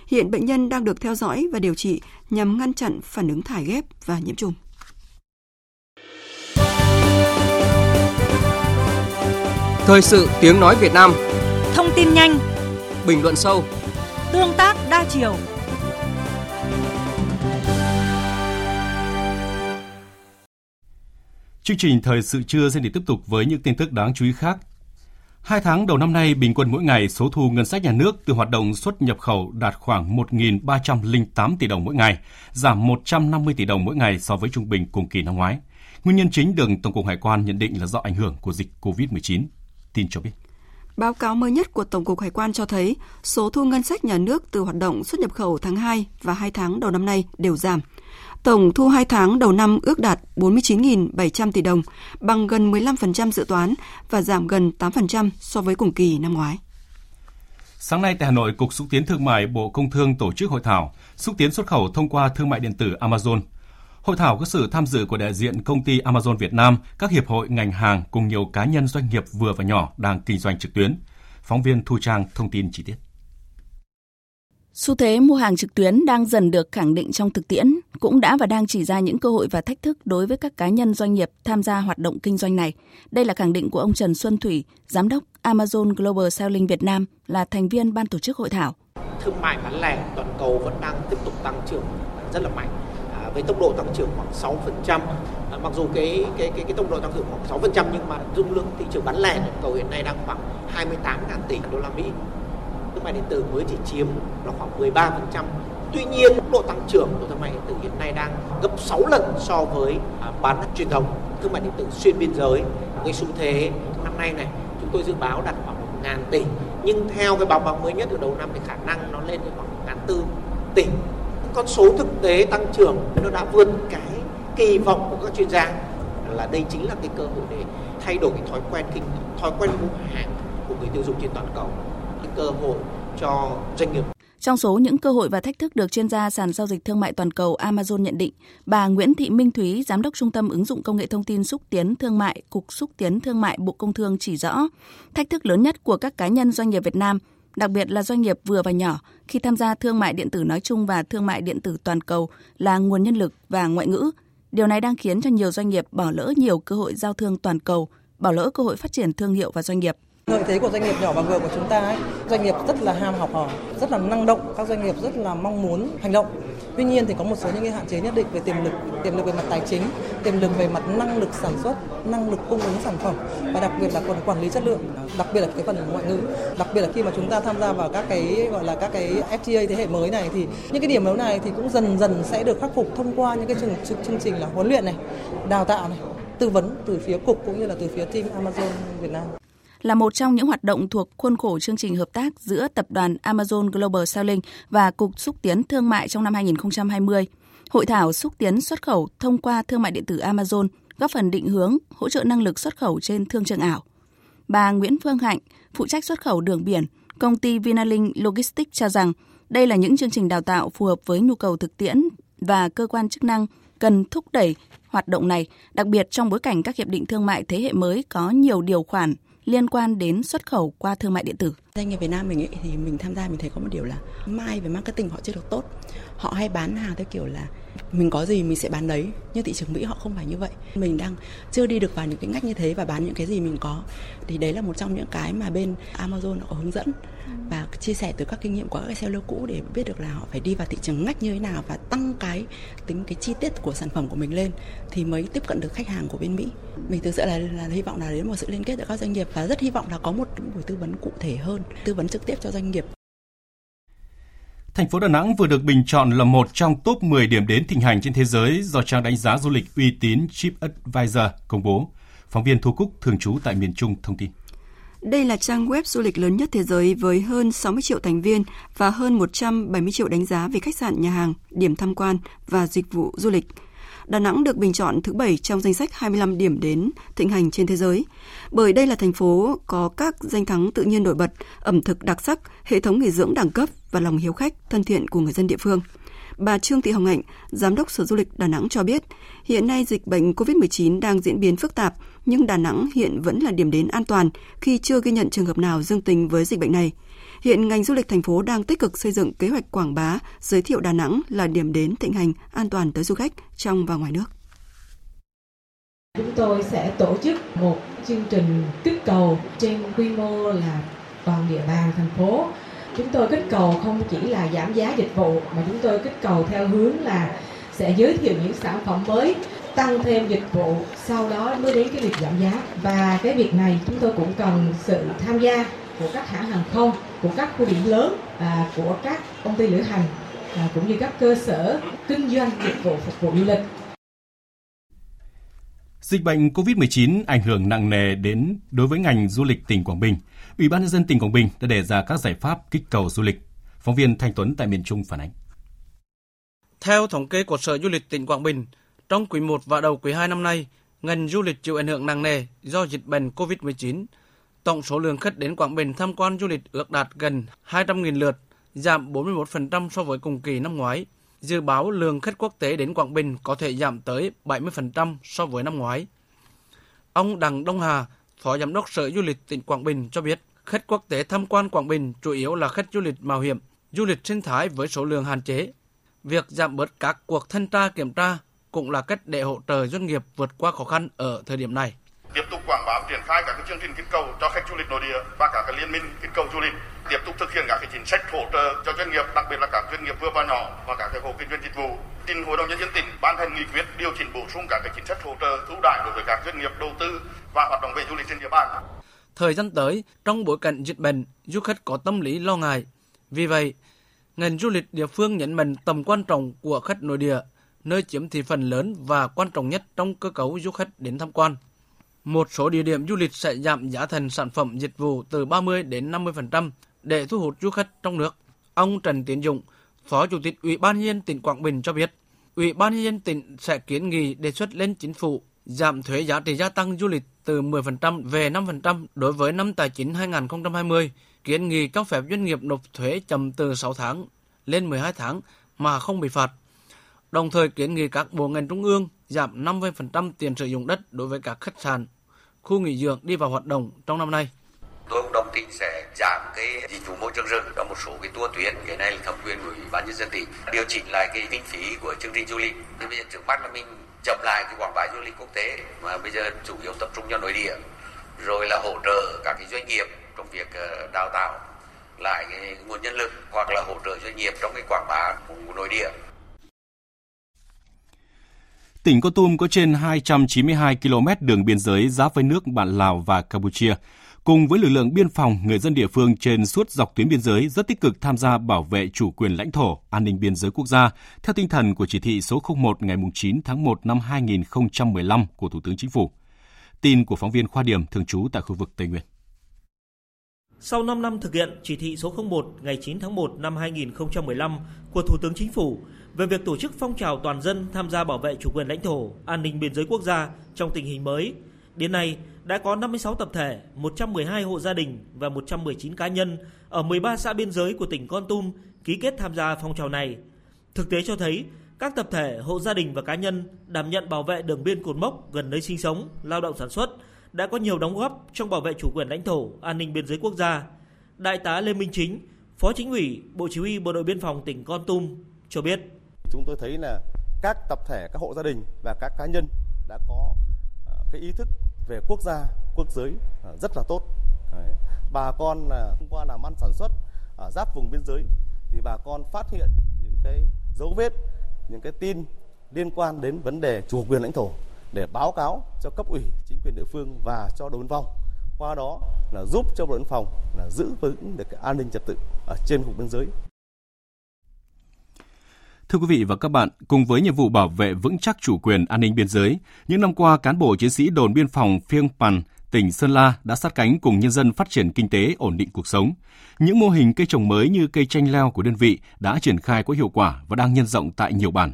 Hiện bệnh nhân đang được theo dõi và điều trị nhằm ngăn chặn phản ứng thải ghép và nhiễm trùng. Thời sự tiếng nói Việt Nam Thông tin nhanh Bình luận sâu Tương tác đa chiều Chương trình thời sự trưa sẽ được tiếp tục với những tin tức đáng chú ý khác. Hai tháng đầu năm nay, bình quân mỗi ngày số thu ngân sách nhà nước từ hoạt động xuất nhập khẩu đạt khoảng 1.308 tỷ đồng mỗi ngày, giảm 150 tỷ đồng mỗi ngày so với trung bình cùng kỳ năm ngoái. Nguyên nhân chính được Tổng cục Hải quan nhận định là do ảnh hưởng của dịch COVID-19. Tin cho biết. Báo cáo mới nhất của Tổng cục Hải quan cho thấy số thu ngân sách nhà nước từ hoạt động xuất nhập khẩu tháng 2 và 2 tháng đầu năm nay đều giảm. Tổng thu 2 tháng đầu năm ước đạt 49.700 tỷ đồng, bằng gần 15% dự toán và giảm gần 8% so với cùng kỳ năm ngoái. Sáng nay tại Hà Nội, Cục Xúc tiến Thương mại Bộ Công Thương tổ chức hội thảo xúc tiến xuất khẩu thông qua thương mại điện tử Amazon. Hội thảo có sự tham dự của đại diện công ty Amazon Việt Nam, các hiệp hội ngành hàng cùng nhiều cá nhân doanh nghiệp vừa và nhỏ đang kinh doanh trực tuyến. Phóng viên Thu Trang thông tin chi tiết. Xu thế mua hàng trực tuyến đang dần được khẳng định trong thực tiễn, cũng đã và đang chỉ ra những cơ hội và thách thức đối với các cá nhân doanh nghiệp tham gia hoạt động kinh doanh này. Đây là khẳng định của ông Trần Xuân Thủy, giám đốc Amazon Global Selling Việt Nam, là thành viên ban tổ chức hội thảo. Thương mại bán lẻ toàn cầu vẫn đang tiếp tục tăng trưởng rất là mạnh với tốc độ tăng trưởng khoảng 6%. À, mặc dù cái cái cái cái tốc độ tăng trưởng khoảng 6% nhưng mà dung lượng thị trường bán lẻ toàn cầu hiện nay đang khoảng 28.000 tỷ đô la Mỹ thương mại điện tử mới chỉ chiếm là khoảng 13%. Tuy nhiên, tốc độ tăng trưởng của thương mại điện tử hiện nay đang gấp 6 lần so với à, bán truyền thống. Thương mại điện tử xuyên biên giới, cái xu thế năm nay này chúng tôi dự báo đạt khoảng 1 ngàn tỷ. Nhưng theo cái báo cáo mới nhất từ đầu năm thì khả năng nó lên đến khoảng 1 ngàn tư tỷ. Con số thực tế tăng trưởng nó đã vượt cái kỳ vọng của các chuyên gia là đây chính là cái cơ hội để thay đổi cái thói quen kinh thói quen mua hàng của người tiêu dùng trên toàn cầu cái cơ hội cho doanh nghiệp. Trong số những cơ hội và thách thức được chuyên gia sàn giao dịch thương mại toàn cầu Amazon nhận định, bà Nguyễn Thị Minh Thúy, giám đốc Trung tâm ứng dụng công nghệ thông tin xúc tiến thương mại, Cục xúc tiến thương mại Bộ Công Thương chỉ rõ, thách thức lớn nhất của các cá nhân doanh nghiệp Việt Nam, đặc biệt là doanh nghiệp vừa và nhỏ khi tham gia thương mại điện tử nói chung và thương mại điện tử toàn cầu là nguồn nhân lực và ngoại ngữ. Điều này đang khiến cho nhiều doanh nghiệp bỏ lỡ nhiều cơ hội giao thương toàn cầu, bỏ lỡ cơ hội phát triển thương hiệu và doanh nghiệp. Lợi thế của doanh nghiệp nhỏ và vừa của chúng ta ấy, doanh nghiệp rất là ham học hỏi, rất là năng động, các doanh nghiệp rất là mong muốn hành động. Tuy nhiên thì có một số những cái hạn chế nhất định về tiềm lực, tiềm lực về mặt tài chính, tiềm lực về mặt năng lực sản xuất, năng lực cung ứng sản phẩm và đặc biệt là còn quản lý chất lượng, đặc biệt là cái phần ngoại ngữ. Đặc biệt là khi mà chúng ta tham gia vào các cái gọi là các cái FTA thế hệ mới này thì những cái điểm yếu này thì cũng dần dần sẽ được khắc phục thông qua những cái chương, chương trình là huấn luyện này, đào tạo này, tư vấn từ phía cục cũng như là từ phía team Amazon Việt Nam là một trong những hoạt động thuộc khuôn khổ chương trình hợp tác giữa tập đoàn Amazon Global Selling và Cục Xúc tiến Thương mại trong năm 2020. Hội thảo xúc tiến xuất khẩu thông qua thương mại điện tử Amazon góp phần định hướng, hỗ trợ năng lực xuất khẩu trên thương trường ảo. Bà Nguyễn Phương Hạnh, phụ trách xuất khẩu đường biển, công ty Vinalink Logistics cho rằng đây là những chương trình đào tạo phù hợp với nhu cầu thực tiễn và cơ quan chức năng cần thúc đẩy hoạt động này, đặc biệt trong bối cảnh các hiệp định thương mại thế hệ mới có nhiều điều khoản liên quan đến xuất khẩu qua thương mại điện tử. Doanh nghiệp Việt Nam mình ấy, thì mình tham gia mình thấy có một điều là mai về marketing họ chưa được tốt. Họ hay bán hàng theo kiểu là mình có gì mình sẽ bán đấy. Nhưng thị trường mỹ họ không phải như vậy. Mình đang chưa đi được vào những cái ngách như thế và bán những cái gì mình có. Thì đấy là một trong những cái mà bên amazon họ hướng dẫn và chia sẻ từ các kinh nghiệm của các cái seller cũ để biết được là họ phải đi vào thị trường ngách như thế nào và tăng cái tính cái chi tiết của sản phẩm của mình lên thì mới tiếp cận được khách hàng của bên Mỹ. Mình thực sự là, là hy vọng là đến một sự liên kết giữa các doanh nghiệp và rất hy vọng là có một buổi tư vấn cụ thể hơn, tư vấn trực tiếp cho doanh nghiệp. Thành phố Đà Nẵng vừa được bình chọn là một trong top 10 điểm đến thịnh hành trên thế giới do trang đánh giá du lịch uy tín TripAdvisor công bố. Phóng viên Thu Cúc thường trú tại miền Trung thông tin. Đây là trang web du lịch lớn nhất thế giới với hơn 60 triệu thành viên và hơn 170 triệu đánh giá về khách sạn, nhà hàng, điểm tham quan và dịch vụ du lịch. Đà Nẵng được bình chọn thứ bảy trong danh sách 25 điểm đến thịnh hành trên thế giới. Bởi đây là thành phố có các danh thắng tự nhiên nổi bật, ẩm thực đặc sắc, hệ thống nghỉ dưỡng đẳng cấp và lòng hiếu khách, thân thiện của người dân địa phương. Bà Trương Thị Hồng Hạnh, Giám đốc Sở Du lịch Đà Nẵng cho biết, hiện nay dịch bệnh COVID-19 đang diễn biến phức tạp, nhưng Đà Nẵng hiện vẫn là điểm đến an toàn khi chưa ghi nhận trường hợp nào dương tính với dịch bệnh này. Hiện ngành du lịch thành phố đang tích cực xây dựng kế hoạch quảng bá, giới thiệu Đà Nẵng là điểm đến thịnh hành an toàn tới du khách trong và ngoài nước. Chúng tôi sẽ tổ chức một chương trình kích cầu trên quy mô là toàn địa bàn thành phố. Chúng tôi kích cầu không chỉ là giảm giá dịch vụ mà chúng tôi kích cầu theo hướng là sẽ giới thiệu những sản phẩm mới tăng thêm dịch vụ sau đó mới đến cái việc giảm giá và cái việc này chúng tôi cũng cần sự tham gia của các hãng hàng không của các khu điểm lớn à, của các công ty lữ hành à, cũng như các cơ sở kinh doanh dịch vụ phục vụ du lịch Dịch bệnh COVID-19 ảnh hưởng nặng nề đến đối với ngành du lịch tỉnh Quảng Bình. Ủy ban nhân dân tỉnh Quảng Bình đã đề ra các giải pháp kích cầu du lịch. Phóng viên Thanh Tuấn tại miền Trung phản ánh. Theo thống kê của Sở Du lịch tỉnh Quảng Bình, trong quý 1 và đầu quý 2 năm nay, ngành du lịch chịu ảnh hưởng nặng nề do dịch bệnh COVID-19. Tổng số lượng khách đến Quảng Bình tham quan du lịch ước đạt gần 200.000 lượt, giảm 41% so với cùng kỳ năm ngoái. Dự báo lượng khách quốc tế đến Quảng Bình có thể giảm tới 70% so với năm ngoái. Ông Đặng Đông Hà, Phó Giám đốc Sở Du lịch tỉnh Quảng Bình cho biết, khách quốc tế tham quan Quảng Bình chủ yếu là khách du lịch mạo hiểm, du lịch sinh thái với số lượng hạn chế. Việc giảm bớt các cuộc thanh tra kiểm tra cũng là cách để hỗ trợ doanh nghiệp vượt qua khó khăn ở thời điểm này tiếp tục quảng bá, triển khai các cái chương trình kích cầu cho khách du lịch nội địa và các cái liên minh kích cầu du lịch. Tiếp tục thực hiện các cái chính sách hỗ trợ cho doanh nghiệp, đặc biệt là các doanh nghiệp vừa và nhỏ và các cái hộ kinh doanh dịch vụ. Trình hội đồng nhân dân tỉnh ban hành nghị quyết điều chỉnh bổ sung các cái chính sách hỗ trợ ưu đãi đối với các doanh nghiệp đầu tư và hoạt động về du lịch trên địa bàn. Thời gian tới, trong bối cảnh dịch bệnh, du khách có tâm lý lo ngại. Vì vậy, ngành du lịch địa phương nhấn mạnh tầm quan trọng của khách nội địa, nơi chiếm thị phần lớn và quan trọng nhất trong cơ cấu du khách đến tham quan một số địa điểm du lịch sẽ giảm giá thành sản phẩm dịch vụ từ 30 đến 50% để thu hút du khách trong nước. Ông Trần Tiến Dụng, Phó Chủ tịch Ủy ban nhân dân tỉnh Quảng Bình cho biết, Ủy ban nhân dân tỉnh sẽ kiến nghị đề xuất lên chính phủ giảm thuế giá trị gia tăng du lịch từ 10% về 5% đối với năm tài chính 2020, kiến nghị cho phép doanh nghiệp nộp thuế chậm từ 6 tháng lên 12 tháng mà không bị phạt. Đồng thời kiến nghị các bộ ngành trung ương giảm 50% tiền sử dụng đất đối với các khách sạn, khu nghỉ dưỡng đi vào hoạt động trong năm nay. Tôi cũng đồng tình sẽ giảm cái dịch vụ môi trường rừng có một số cái tour tuyến, cái này là thẩm quyền của ủy ban nhân dân tỉnh điều chỉnh lại cái kinh phí của chương trình du lịch. Thì bây giờ trước mắt là mình chậm lại cái quảng bá du lịch quốc tế mà bây giờ chủ yếu tập trung cho nội địa, rồi là hỗ trợ các cái doanh nghiệp trong việc ờ, đào tạo lại cái nguồn nhân lực hoặc là hỗ trợ doanh nghiệp trong cái quảng bá của nội địa Tỉnh Kon Tum có trên 292 km đường biên giới giáp với nước bạn Lào và Campuchia. Cùng với lực lượng biên phòng, người dân địa phương trên suốt dọc tuyến biên giới rất tích cực tham gia bảo vệ chủ quyền lãnh thổ, an ninh biên giới quốc gia, theo tinh thần của chỉ thị số 01 ngày 9 tháng 1 năm 2015 của Thủ tướng Chính phủ. Tin của phóng viên Khoa Điểm thường trú tại khu vực Tây Nguyên. Sau 5 năm thực hiện chỉ thị số 01 ngày 9 tháng 1 năm 2015 của Thủ tướng Chính phủ, về việc tổ chức phong trào toàn dân tham gia bảo vệ chủ quyền lãnh thổ, an ninh biên giới quốc gia trong tình hình mới. Đến nay, đã có 56 tập thể, 112 hộ gia đình và 119 cá nhân ở 13 xã biên giới của tỉnh Con Tum ký kết tham gia phong trào này. Thực tế cho thấy, các tập thể, hộ gia đình và cá nhân đảm nhận bảo vệ đường biên cột mốc gần nơi sinh sống, lao động sản xuất đã có nhiều đóng góp trong bảo vệ chủ quyền lãnh thổ, an ninh biên giới quốc gia. Đại tá Lê Minh Chính, Phó Chính ủy, Bộ Chỉ huy Bộ đội Biên phòng tỉnh Con Tum cho biết chúng tôi thấy là các tập thể, các hộ gia đình và các cá nhân đã có à, cái ý thức về quốc gia, quốc giới à, rất là tốt. Đấy. Bà con là thông qua làm ăn sản xuất ở giáp vùng biên giới thì bà con phát hiện những cái dấu vết, những cái tin liên quan đến vấn đề chủ quyền lãnh thổ để báo cáo cho cấp ủy chính quyền địa phương và cho đồn phòng qua đó là giúp cho bộ đội biên phòng là giữ vững được cái an ninh trật tự ở trên vùng biên giới Thưa quý vị và các bạn, cùng với nhiệm vụ bảo vệ vững chắc chủ quyền an ninh biên giới, những năm qua cán bộ chiến sĩ đồn biên phòng Phiêng Pàn, tỉnh Sơn La đã sát cánh cùng nhân dân phát triển kinh tế, ổn định cuộc sống. Những mô hình cây trồng mới như cây chanh leo của đơn vị đã triển khai có hiệu quả và đang nhân rộng tại nhiều bản.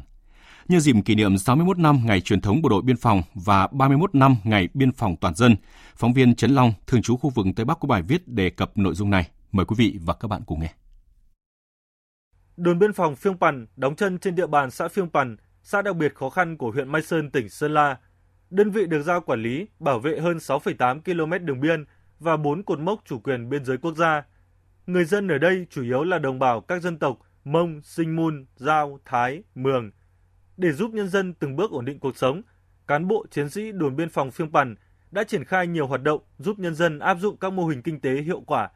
nhân dịp kỷ niệm 61 năm ngày truyền thống Bộ đội Biên phòng và 31 năm ngày biên phòng toàn dân. Phóng viên Trấn Long, thường trú khu vực Tây Bắc có bài viết đề cập nội dung này. Mời quý vị và các bạn cùng nghe. Đồn biên phòng Phiêng Pằn đóng chân trên địa bàn xã Phiêng Pằn, xã đặc biệt khó khăn của huyện Mai Sơn, tỉnh Sơn La. Đơn vị được giao quản lý, bảo vệ hơn 6,8 km đường biên và 4 cột mốc chủ quyền biên giới quốc gia. Người dân ở đây chủ yếu là đồng bào các dân tộc Mông, Sinh Mun, Giao, Thái, Mường. Để giúp nhân dân từng bước ổn định cuộc sống, cán bộ chiến sĩ đồn biên phòng Phiêng Pằn đã triển khai nhiều hoạt động giúp nhân dân áp dụng các mô hình kinh tế hiệu quả.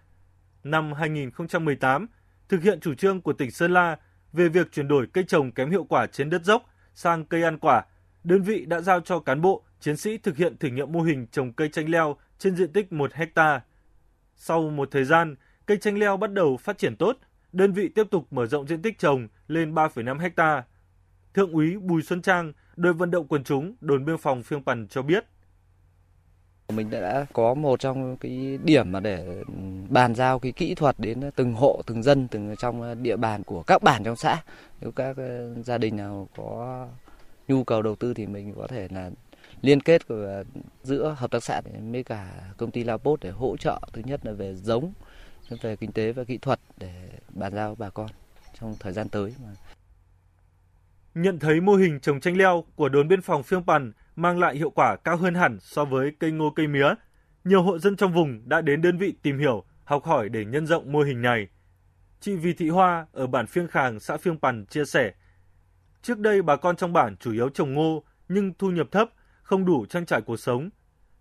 Năm 2018, thực hiện chủ trương của tỉnh Sơn La về việc chuyển đổi cây trồng kém hiệu quả trên đất dốc sang cây ăn quả, đơn vị đã giao cho cán bộ, chiến sĩ thực hiện thử nghiệm mô hình trồng cây chanh leo trên diện tích 1 hecta. Sau một thời gian, cây chanh leo bắt đầu phát triển tốt, đơn vị tiếp tục mở rộng diện tích trồng lên 3,5 hecta. Thượng úy Bùi Xuân Trang, đội vận động quần chúng, đồn biên phòng Phiêng Pằn cho biết. Mình đã có một trong cái điểm mà để bàn giao cái kỹ thuật đến từng hộ, từng dân, từng trong địa bàn của các bản trong xã. Nếu các ờ, gia đình nào có nhu cầu đầu tư thì mình có thể là liên kết ờ, giữa hợp tác xã với cả công ty Lapot để hỗ trợ thứ nhất là về giống, về kinh tế và kỹ thuật để bàn giao bà con trong thời gian tới. Nhận thấy mô hình trồng chanh leo của đồn biên phòng Phiêng Pằn mang lại hiệu quả cao hơn hẳn so với cây ngô cây mía, nhiều hộ dân trong vùng đã đến đơn vị tìm hiểu, học hỏi để nhân rộng mô hình này. Chị Vì Thị Hoa ở bản Phiêng Khàng, xã Phiêng Pằn chia sẻ, trước đây bà con trong bản chủ yếu trồng ngô nhưng thu nhập thấp, không đủ trang trải cuộc sống.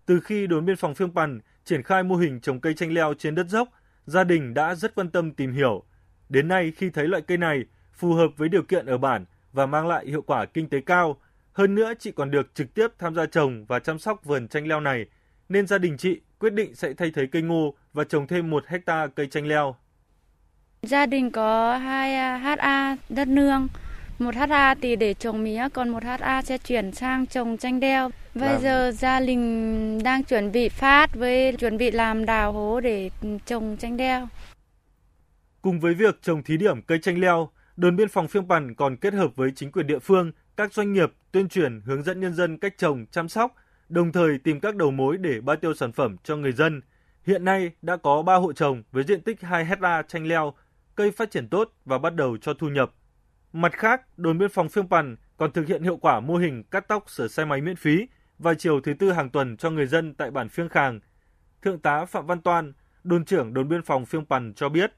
Từ khi đồn biên phòng Phiêng Pằn triển khai mô hình trồng cây chanh leo trên đất dốc, gia đình đã rất quan tâm tìm hiểu. Đến nay khi thấy loại cây này phù hợp với điều kiện ở bản và mang lại hiệu quả kinh tế cao, hơn nữa chị còn được trực tiếp tham gia trồng và chăm sóc vườn chanh leo này, nên gia đình chị quyết định sẽ thay thế cây ngô và trồng thêm một hecta cây chanh leo. Gia đình có 2 HA đất nương, một HA thì để trồng mía, còn một HA sẽ chuyển sang trồng chanh leo. Bây làm... giờ gia đình đang chuẩn bị phát với chuẩn bị làm đào hố để trồng chanh leo. Cùng với việc trồng thí điểm cây chanh leo, đồn biên phòng Phiêng Pằn còn kết hợp với chính quyền địa phương, các doanh nghiệp tuyên truyền hướng dẫn nhân dân cách trồng, chăm sóc, đồng thời tìm các đầu mối để bao tiêu sản phẩm cho người dân. Hiện nay đã có 3 hộ trồng với diện tích 2 hecta chanh leo, cây phát triển tốt và bắt đầu cho thu nhập. Mặt khác, đồn biên phòng Phiêng Pằn còn thực hiện hiệu quả mô hình cắt tóc sửa xe máy miễn phí vào chiều thứ tư hàng tuần cho người dân tại bản Phiêng Khàng. Thượng tá Phạm Văn Toan, đồn trưởng đồn biên phòng Phiêng Pằn cho biết.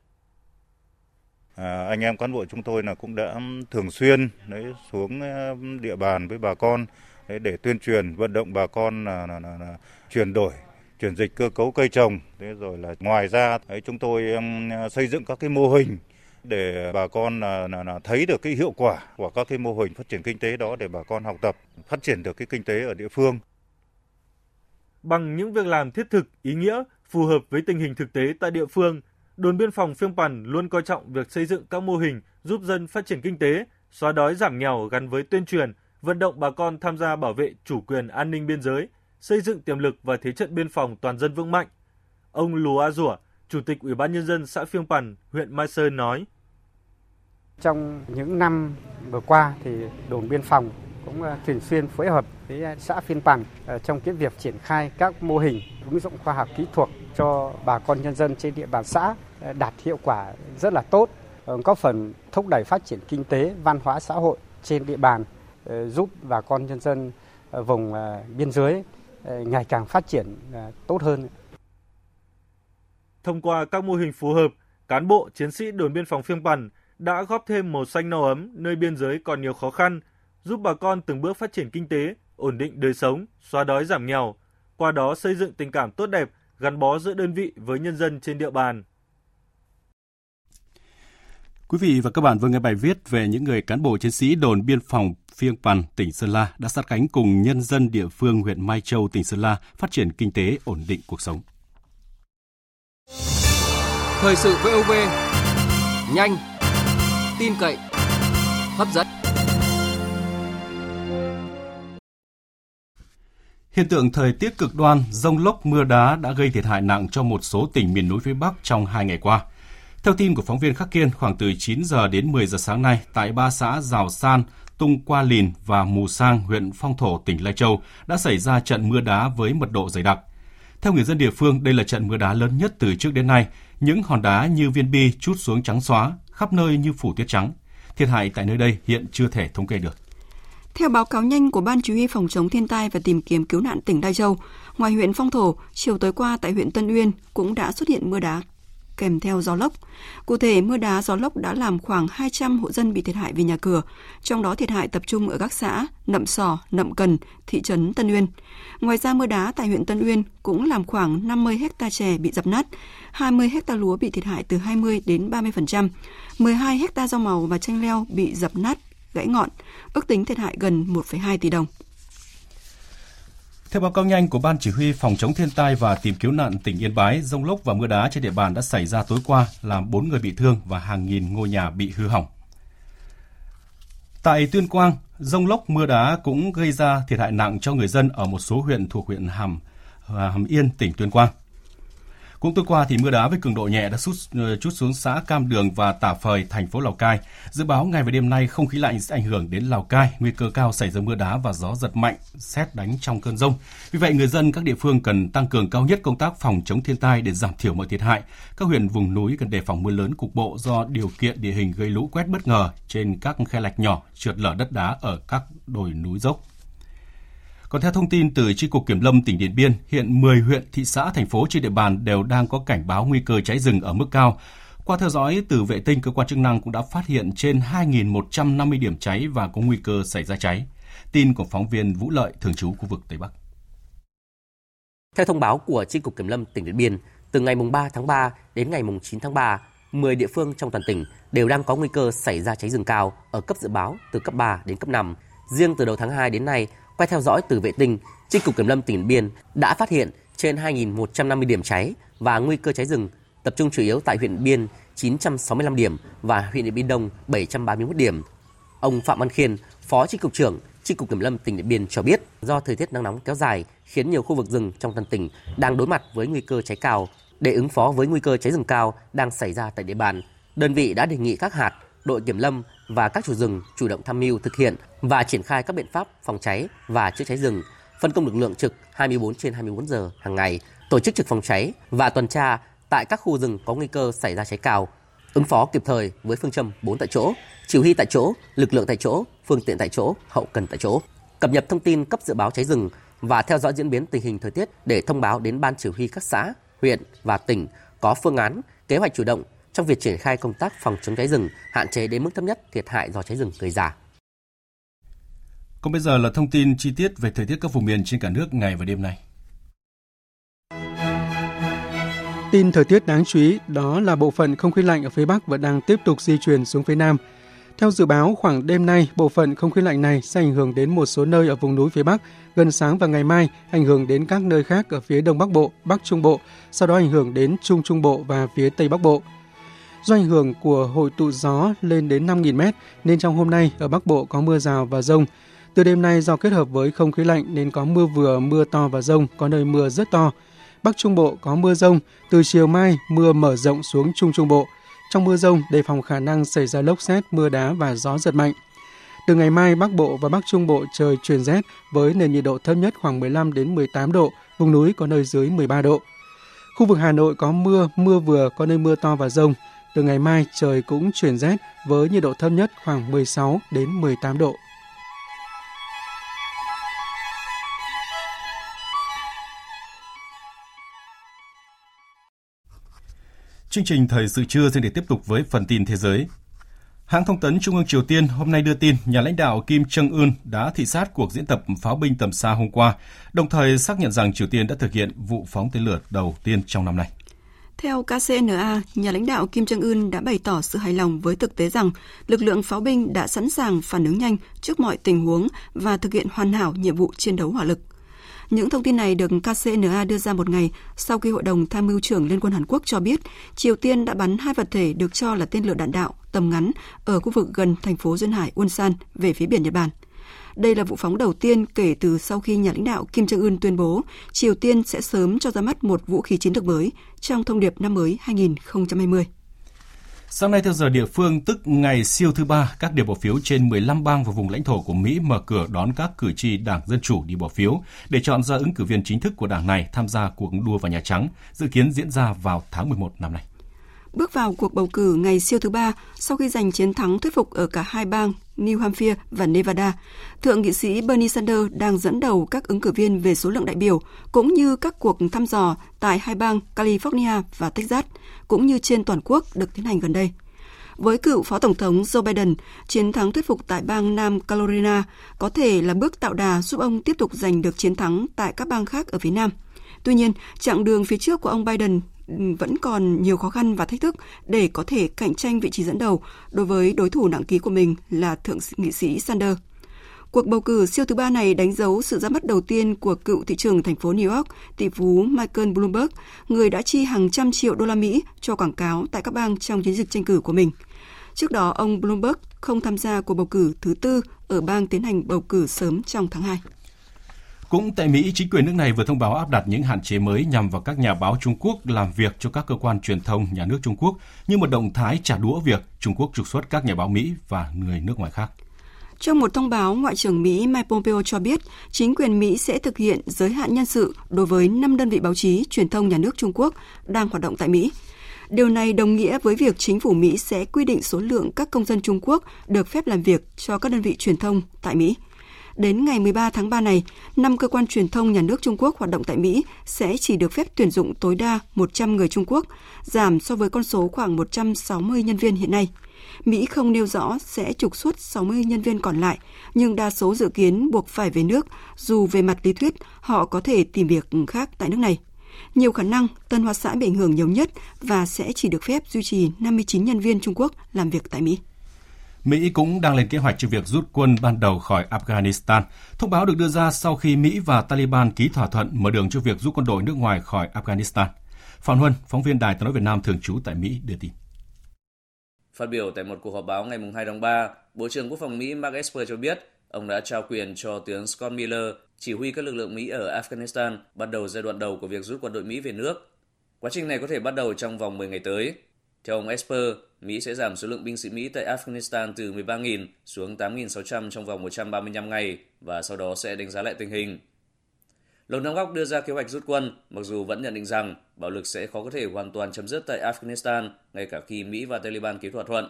À, anh em cán bộ chúng tôi là cũng đã thường xuyên đấy xuống ờ, địa bàn với bà con đấy, để tuyên truyền vận động bà con là, là, là, là chuyển đổi chuyển dịch cơ cấu cây trồng. Thế rồi là ngoài ra đấy, chúng tôi xây dựng các cái mô hình để bà con là, là, là thấy được cái hiệu quả của các cái mô hình phát triển kinh tế đó để bà con học tập phát triển được cái kinh tế ở địa phương. Bằng những việc làm thiết thực ý nghĩa phù hợp với tình hình thực tế tại địa phương đồn biên phòng Phiêng Pằn luôn coi trọng việc xây dựng các mô hình giúp dân phát triển kinh tế, xóa đói giảm nghèo gắn với tuyên truyền, vận động bà con tham gia bảo vệ chủ quyền an ninh biên giới, xây dựng tiềm lực và thế trận biên phòng toàn dân vững mạnh. Ông Lù A Rủa, Chủ tịch Ủy ban Nhân dân xã Phiêng Pằn, huyện Mai Sơn nói. Trong những năm vừa qua thì đồn biên phòng cũng à, thường xuyên phối hợp với xã Phiên Pằn à, trong cái việc triển khai các mô hình ứng dụng khoa học kỹ thuật cho bà con nhân dân trên địa bàn xã Ờ, đạt hiệu quả rất là tốt, ờ, góp phần thúc đẩy phát triển kinh tế, văn hóa xã hội trên địa bàn, ờ, giúp bà con nhân dân vùng biên giới ngày càng phát triển tốt hơn. Thông qua các mô hình phù hợp, cán bộ chiến sĩ đồn biên phòng Phiêng Pằn đã góp thêm màu xanh nâu ấm nơi biên giới còn nhiều khó khăn, giúp bà con từng bước phát triển kinh tế, ổn định đời sống, xóa đói giảm nghèo, qua đó xây dựng tình cảm tốt đẹp, gắn bó giữa đơn vị với nhân dân trên địa bàn. Quý vị và các bạn vừa nghe bài viết về những người cán bộ chiến sĩ đồn biên phòng Phiêng Pàn, tỉnh Sơn La đã sát cánh cùng nhân dân địa phương huyện Mai Châu, tỉnh Sơn La phát triển kinh tế, ổn định cuộc sống. Thời sự VOV, nhanh, tin cậy, hấp dẫn. Hiện tượng thời tiết cực đoan, rông lốc mưa đá đã gây thiệt hại nặng cho một số tỉnh miền núi phía Bắc trong hai ngày qua. Theo tin của phóng viên Khắc Kiên, khoảng từ 9 giờ đến 10 giờ sáng nay, tại ba xã Giào San, Tung Qua Lìn và Mù Sang, huyện Phong Thổ, tỉnh Lai Châu đã xảy ra trận mưa đá với mật độ dày đặc. Theo người dân địa phương, đây là trận mưa đá lớn nhất từ trước đến nay. Những hòn đá như viên bi chút xuống trắng xóa, khắp nơi như phủ tuyết trắng. Thiệt hại tại nơi đây hiện chưa thể thống kê được. Theo báo cáo nhanh của Ban Chỉ huy Phòng chống thiên tai và tìm kiếm cứu nạn tỉnh Lai Châu, ngoài huyện Phong Thổ, chiều tối qua tại huyện Tân Uyên cũng đã xuất hiện mưa đá kèm theo gió lốc. Cụ thể, mưa đá gió lốc đã làm khoảng 200 hộ dân bị thiệt hại về nhà cửa, trong đó thiệt hại tập trung ở các xã Nậm Sò, Nậm Cần, thị trấn Tân Uyên. Ngoài ra, mưa đá tại huyện Tân Uyên cũng làm khoảng 50 hecta chè bị dập nát, 20 hecta lúa bị thiệt hại từ 20 đến 30%, 12 hecta rau màu và chanh leo bị dập nát, gãy ngọn, ước tính thiệt hại gần 1,2 tỷ đồng. Theo báo cáo nhanh của Ban Chỉ huy Phòng chống thiên tai và tìm kiếm nạn tỉnh Yên Bái, rông lốc và mưa đá trên địa bàn đã xảy ra tối qua, làm 4 người bị thương và hàng nghìn ngôi nhà bị hư hỏng. Tại Tuyên Quang, rông lốc mưa đá cũng gây ra thiệt hại nặng cho người dân ở một số huyện thuộc huyện Hàm Hàm Yên, tỉnh Tuyên Quang. Cũng tối qua thì mưa đá với cường độ nhẹ đã sút ờ, chút xuống xã Cam Đường và Tả Phời, thành phố Lào Cai. Dự báo ngày và đêm nay không khí lạnh sẽ ảnh hưởng đến Lào Cai, nguy cơ cao xảy ra mưa đá và gió giật mạnh, xét đánh trong cơn rông. Vì vậy người dân các địa phương cần tăng cường cao nhất công tác phòng chống thiên tai để giảm thiểu mọi thiệt hại. Các huyện vùng núi cần đề phòng mưa lớn cục bộ do điều kiện địa hình gây lũ quét bất ngờ trên các khe lạch nhỏ, trượt lở đất đá ở các đồi núi dốc. Còn theo thông tin từ Tri cục Kiểm lâm tỉnh Điện Biên, hiện 10 huyện, thị xã, thành phố trên địa bàn đều đang có cảnh báo nguy cơ cháy rừng ở mức cao. Qua theo dõi từ vệ tinh, cơ quan chức năng cũng đã phát hiện trên 2.150 điểm cháy và có nguy cơ xảy ra cháy. Tin của phóng viên Vũ Lợi, thường trú khu vực Tây Bắc. Theo thông báo của Tri cục Kiểm lâm tỉnh Điện Biên, từ ngày 3 tháng 3 đến ngày 9 tháng 3, 10 địa phương trong toàn tỉnh đều đang có nguy cơ xảy ra cháy rừng cao ở cấp dự báo từ cấp 3 đến cấp 5. Riêng từ đầu tháng 2 đến nay, qua theo dõi từ vệ tinh, Chi cục Kiểm lâm tỉnh Biên đã phát hiện trên 2.150 điểm cháy và nguy cơ cháy rừng, tập trung chủ yếu tại huyện Biên 965 điểm và huyện Điện Biên Đông 731 điểm. Ông Phạm Văn Khiên, Phó Chi cục trưởng Chi cục Kiểm lâm tỉnh Điện Biên cho biết, do thời tiết nắng nóng kéo dài khiến nhiều khu vực rừng trong toàn tỉnh đang đối mặt với nguy cơ cháy cao. Để ứng phó với nguy cơ cháy rừng cao đang xảy ra tại địa bàn, đơn vị đã đề nghị các hạt, đội kiểm lâm và các chủ rừng chủ động tham mưu thực hiện và triển khai các biện pháp phòng cháy và chữa cháy rừng, phân công lực lượng trực 24 trên 24 giờ hàng ngày, tổ chức trực phòng cháy và tuần tra tại các khu rừng có nguy cơ xảy ra cháy cao, ứng phó kịp thời với phương châm 4 tại chỗ, chỉ huy tại chỗ, lực lượng tại chỗ, phương tiện tại chỗ, hậu cần tại chỗ, cập nhật thông tin cấp dự báo cháy rừng và theo dõi diễn biến tình hình thời tiết để thông báo đến ban chỉ huy các xã, huyện và tỉnh có phương án, kế hoạch chủ động trong việc triển khai công tác phòng chống cháy rừng, hạn chế đến mức thấp nhất thiệt hại do cháy rừng gây ra. Còn bây giờ là thông tin chi tiết về thời tiết các vùng miền trên cả nước ngày và đêm nay. Tin thời tiết đáng chú ý đó là bộ phận không khí lạnh ở phía Bắc vẫn đang tiếp tục di chuyển xuống phía Nam. Theo dự báo, khoảng đêm nay, bộ phận không khí lạnh này sẽ ảnh hưởng đến một số nơi ở vùng núi phía Bắc, gần sáng và ngày mai ảnh hưởng đến các nơi khác ở phía Đông Bắc Bộ, Bắc Trung Bộ, sau đó ảnh hưởng đến Trung Trung Bộ và phía Tây Bắc Bộ. Do ảnh hưởng của hội tụ gió lên đến 5.000 m nên trong hôm nay ở Bắc Bộ có mưa rào và rông. Từ đêm nay do kết hợp với không khí lạnh nên có mưa vừa, mưa to và rông, có nơi mưa rất to. Bắc Trung Bộ có mưa rông, từ chiều mai mưa mở rộng xuống Trung Trung Bộ. Trong mưa rông đề phòng khả năng xảy ra lốc xét, mưa đá và gió giật mạnh. Từ ngày mai Bắc Bộ và Bắc Trung Bộ trời chuyển rét với nền nhiệt độ thấp nhất khoảng 15 đến 18 độ, vùng núi có nơi dưới 13 độ. Khu vực Hà Nội có mưa, mưa vừa, có nơi mưa to và rông. Từ ngày mai trời cũng chuyển rét với nhiệt độ thấp nhất khoảng 16 đến 18 độ. Chương trình thời sự trưa sẽ để tiếp tục với phần tin thế giới. Hãng thông tấn Trung ương Triều Tiên hôm nay đưa tin nhà lãnh đạo Kim Jong-un đã thị sát cuộc diễn tập pháo binh tầm xa hôm qua, đồng thời xác nhận rằng Triều Tiên đã thực hiện vụ phóng tên lửa đầu tiên trong năm nay. Theo KCNA, nhà lãnh đạo Kim Jong-un đã bày tỏ sự hài lòng với thực tế rằng lực lượng pháo binh đã sẵn sàng phản ứng nhanh trước mọi tình huống và thực hiện hoàn hảo nhiệm vụ chiến đấu hỏa lực. Những thông tin này được KCNA đưa ra một ngày sau khi Hội đồng Tham mưu trưởng Liên quân Hàn Quốc cho biết Triều Tiên đã bắn hai vật thể được cho là tên lửa đạn đạo tầm ngắn ở khu vực gần thành phố duyên hải Ulsan về phía biển Nhật Bản. Đây là vụ phóng đầu tiên kể từ sau khi nhà lãnh đạo Kim Jong-un tuyên bố Triều Tiên sẽ sớm cho ra mắt một vũ khí chiến lược mới trong thông điệp năm mới 2020. Sáng nay theo giờ địa phương, tức ngày siêu thứ ba, các điểm bỏ phiếu trên 15 bang và vùng lãnh thổ của Mỹ mở cửa đón các cử tri Đảng Dân Chủ đi bỏ phiếu để chọn ra ứng cử viên chính thức của đảng này tham gia cuộc đua vào Nhà Trắng, dự kiến diễn ra vào tháng 11 năm nay. Bước vào cuộc bầu cử ngày siêu thứ ba sau khi giành chiến thắng thuyết phục ở cả hai bang New Hampshire và Nevada, Thượng nghị sĩ Bernie Sanders đang dẫn đầu các ứng cử viên về số lượng đại biểu, cũng như các cuộc thăm dò tại hai bang California và Texas, cũng như trên toàn quốc được tiến hành gần đây. Với cựu Phó Tổng thống Joe Biden, chiến thắng thuyết phục tại bang Nam Carolina có thể là bước tạo đà giúp ông tiếp tục giành được chiến thắng tại các bang khác ở phía Nam. Tuy nhiên, chặng đường phía trước của ông Biden vẫn còn nhiều khó khăn và thách thức để có thể cạnh tranh vị trí dẫn đầu đối với đối thủ nặng ký của mình là Thượng nghị sĩ Sanders. Cuộc bầu cử siêu thứ ba này đánh dấu sự ra mắt đầu tiên của cựu thị trưởng thành phố New York, tỷ phú Michael Bloomberg, người đã chi hàng trăm triệu đô la Mỹ cho quảng cáo tại các bang trong chiến dịch tranh cử của mình. Trước đó, ông Bloomberg không tham gia cuộc bầu cử thứ tư ở bang tiến hành bầu cử sớm trong tháng 2. Cũng tại Mỹ, chính quyền nước này vừa thông báo áp đặt những hạn chế mới nhằm vào các nhà báo Trung Quốc làm việc cho các cơ quan truyền thông nhà nước Trung Quốc như một động thái trả đũa việc Trung Quốc trục xuất các nhà báo Mỹ và người nước ngoài khác. Trong một thông báo, Ngoại trưởng Mỹ Mike Pompeo cho biết chính quyền Mỹ sẽ thực hiện giới hạn nhân sự đối với 5 đơn vị báo chí truyền thông nhà nước Trung Quốc đang hoạt động tại Mỹ. Điều này đồng nghĩa với việc chính phủ Mỹ sẽ quy định số lượng các công dân Trung Quốc được phép làm việc cho các đơn vị truyền thông tại Mỹ. Đến ngày 13 tháng 3 này, năm cơ quan truyền thông nhà nước Trung Quốc hoạt động tại Mỹ sẽ chỉ được phép tuyển dụng tối đa 100 người Trung Quốc, giảm so với con số khoảng 160 nhân viên hiện nay. Mỹ không nêu rõ sẽ trục xuất 60 nhân viên còn lại, nhưng đa số dự kiến buộc phải về nước, dù về mặt lý thuyết họ có thể tìm việc khác tại nước này. Nhiều khả năng Tân Hoa Xã bị ảnh hưởng nhiều nhất và sẽ chỉ được phép duy trì 59 nhân viên Trung Quốc làm việc tại Mỹ. Mỹ cũng đang lên kế hoạch cho việc rút quân ban đầu khỏi Afghanistan. Thông báo được đưa ra sau khi Mỹ và Taliban ký thỏa thuận mở đường cho việc rút quân đội nước ngoài khỏi Afghanistan. Phạm Huân, phóng viên Đài tiếng nói Việt Nam thường trú tại Mỹ đưa tin. Phát biểu tại một cuộc họp báo ngày 2 tháng 3, Bộ trưởng Quốc phòng Mỹ Mark Esper cho biết ông đã trao quyền cho tướng Scott Miller chỉ huy các lực lượng Mỹ ở Afghanistan bắt đầu giai đoạn đầu của việc rút quân đội Mỹ về nước. Quá trình này có thể bắt đầu trong vòng 10 ngày tới. Theo ông Esper, Mỹ sẽ giảm số lượng binh sĩ Mỹ tại Afghanistan từ 13.000 xuống 8.600 trong vòng 135 ngày và sau đó sẽ đánh giá lại tình hình. Lầu Năm Góc đưa ra kế hoạch rút quân, mặc dù vẫn nhận định rằng bạo lực sẽ khó có thể hoàn toàn chấm dứt tại Afghanistan, ngay cả khi Mỹ và Taliban ký thỏa thuận.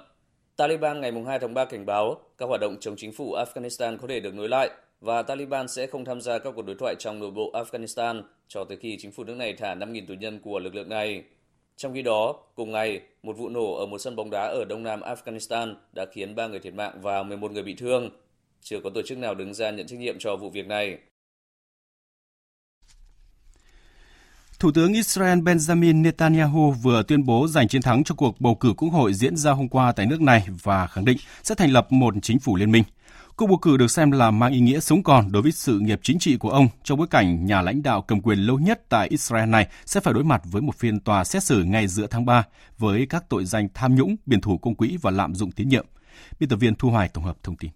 Taliban ngày 2 tháng 3 cảnh báo các hoạt động chống chính phủ Afghanistan có thể được nối lại và Taliban sẽ không tham gia các cuộc đối thoại trong nội bộ Afghanistan cho tới khi chính phủ nước này thả 5.000 tù nhân của lực lượng này. Trong khi đó, cùng ngày, một vụ nổ ở một sân bóng đá ở đông nam Afghanistan đã khiến 3 người thiệt mạng và 11 người bị thương. Chưa có tổ chức nào đứng ra nhận trách nhiệm cho vụ việc này. Thủ tướng Israel Benjamin Netanyahu vừa tuyên bố giành chiến thắng cho cuộc bầu cử quốc hội diễn ra hôm qua tại nước này và khẳng định sẽ thành lập một chính phủ liên minh. Cuộc bầu cử được xem là mang ý nghĩa sống còn đối với sự nghiệp chính trị của ông trong bối cảnh nhà lãnh đạo cầm quyền lâu nhất tại Israel này sẽ phải đối mặt với một phiên tòa xét xử ngay giữa tháng 3 với các tội danh tham nhũng, biển thủ công quỹ và lạm dụng tín nhiệm. Biên tập viên Thu Hoài tổng hợp thông tin.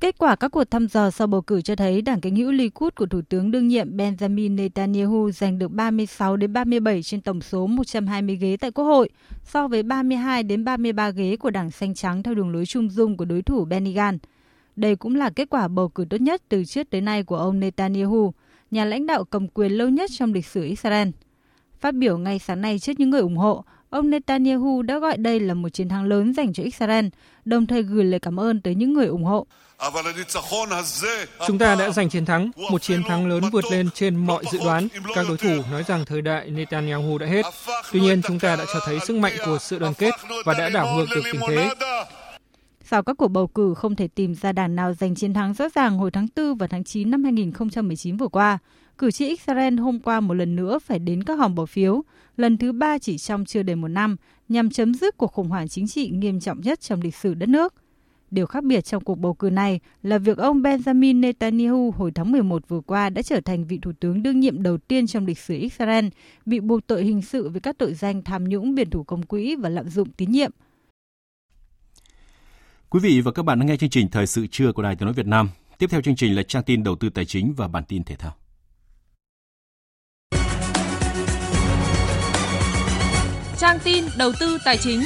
Kết quả các cuộc thăm dò sau bầu cử cho thấy đảng cánh hữu Likud của Thủ tướng đương nhiệm Benjamin Netanyahu giành được 36 đến 37 trên tổng số 120 ghế tại Quốc hội, so với 32 đến 33 ghế của đảng xanh trắng theo đường lối trung dung của đối thủ Benny Gantz. Đây cũng là kết quả bầu cử tốt nhất từ trước tới nay của ông Netanyahu, nhà lãnh đạo cầm quyền lâu nhất trong lịch sử Israel. Phát biểu ngay sáng nay trước những người ủng hộ, ông Netanyahu đã gọi đây là một chiến thắng lớn dành cho Israel, đồng thời gửi lời cảm ơn tới những người ủng hộ. Chúng ta đã giành chiến thắng, một chiến thắng lớn vượt lên trên mọi dự đoán. Các đối thủ nói rằng thời đại Netanyahu đã hết. Tuy nhiên, chúng ta đã cho thấy sức mạnh của sự đoàn kết và đã đảo ngược được tình thế. Sau các cuộc bầu cử không thể tìm ra đảng nào giành chiến thắng rõ ràng hồi tháng 4 và tháng 9 năm 2019 vừa qua, cử tri Israel hôm qua một lần nữa phải đến các hòm bỏ phiếu, lần thứ ba chỉ trong chưa đầy một năm, nhằm chấm dứt cuộc khủng hoảng chính trị nghiêm trọng nhất trong lịch sử đất nước. Điều khác biệt trong cuộc bầu cử này là việc ông Benjamin Netanyahu hồi tháng 11 vừa qua đã trở thành vị thủ tướng đương nhiệm đầu tiên trong lịch sử Israel bị buộc tội hình sự với các tội danh tham nhũng, biển thủ công quỹ và lạm dụng tín nhiệm. Quý vị và các bạn đang nghe chương trình Thời sự trưa của Đài Tiếng nói Việt Nam. Tiếp theo chương trình là trang tin đầu tư tài chính và bản tin thể thao. Trang tin đầu tư tài chính.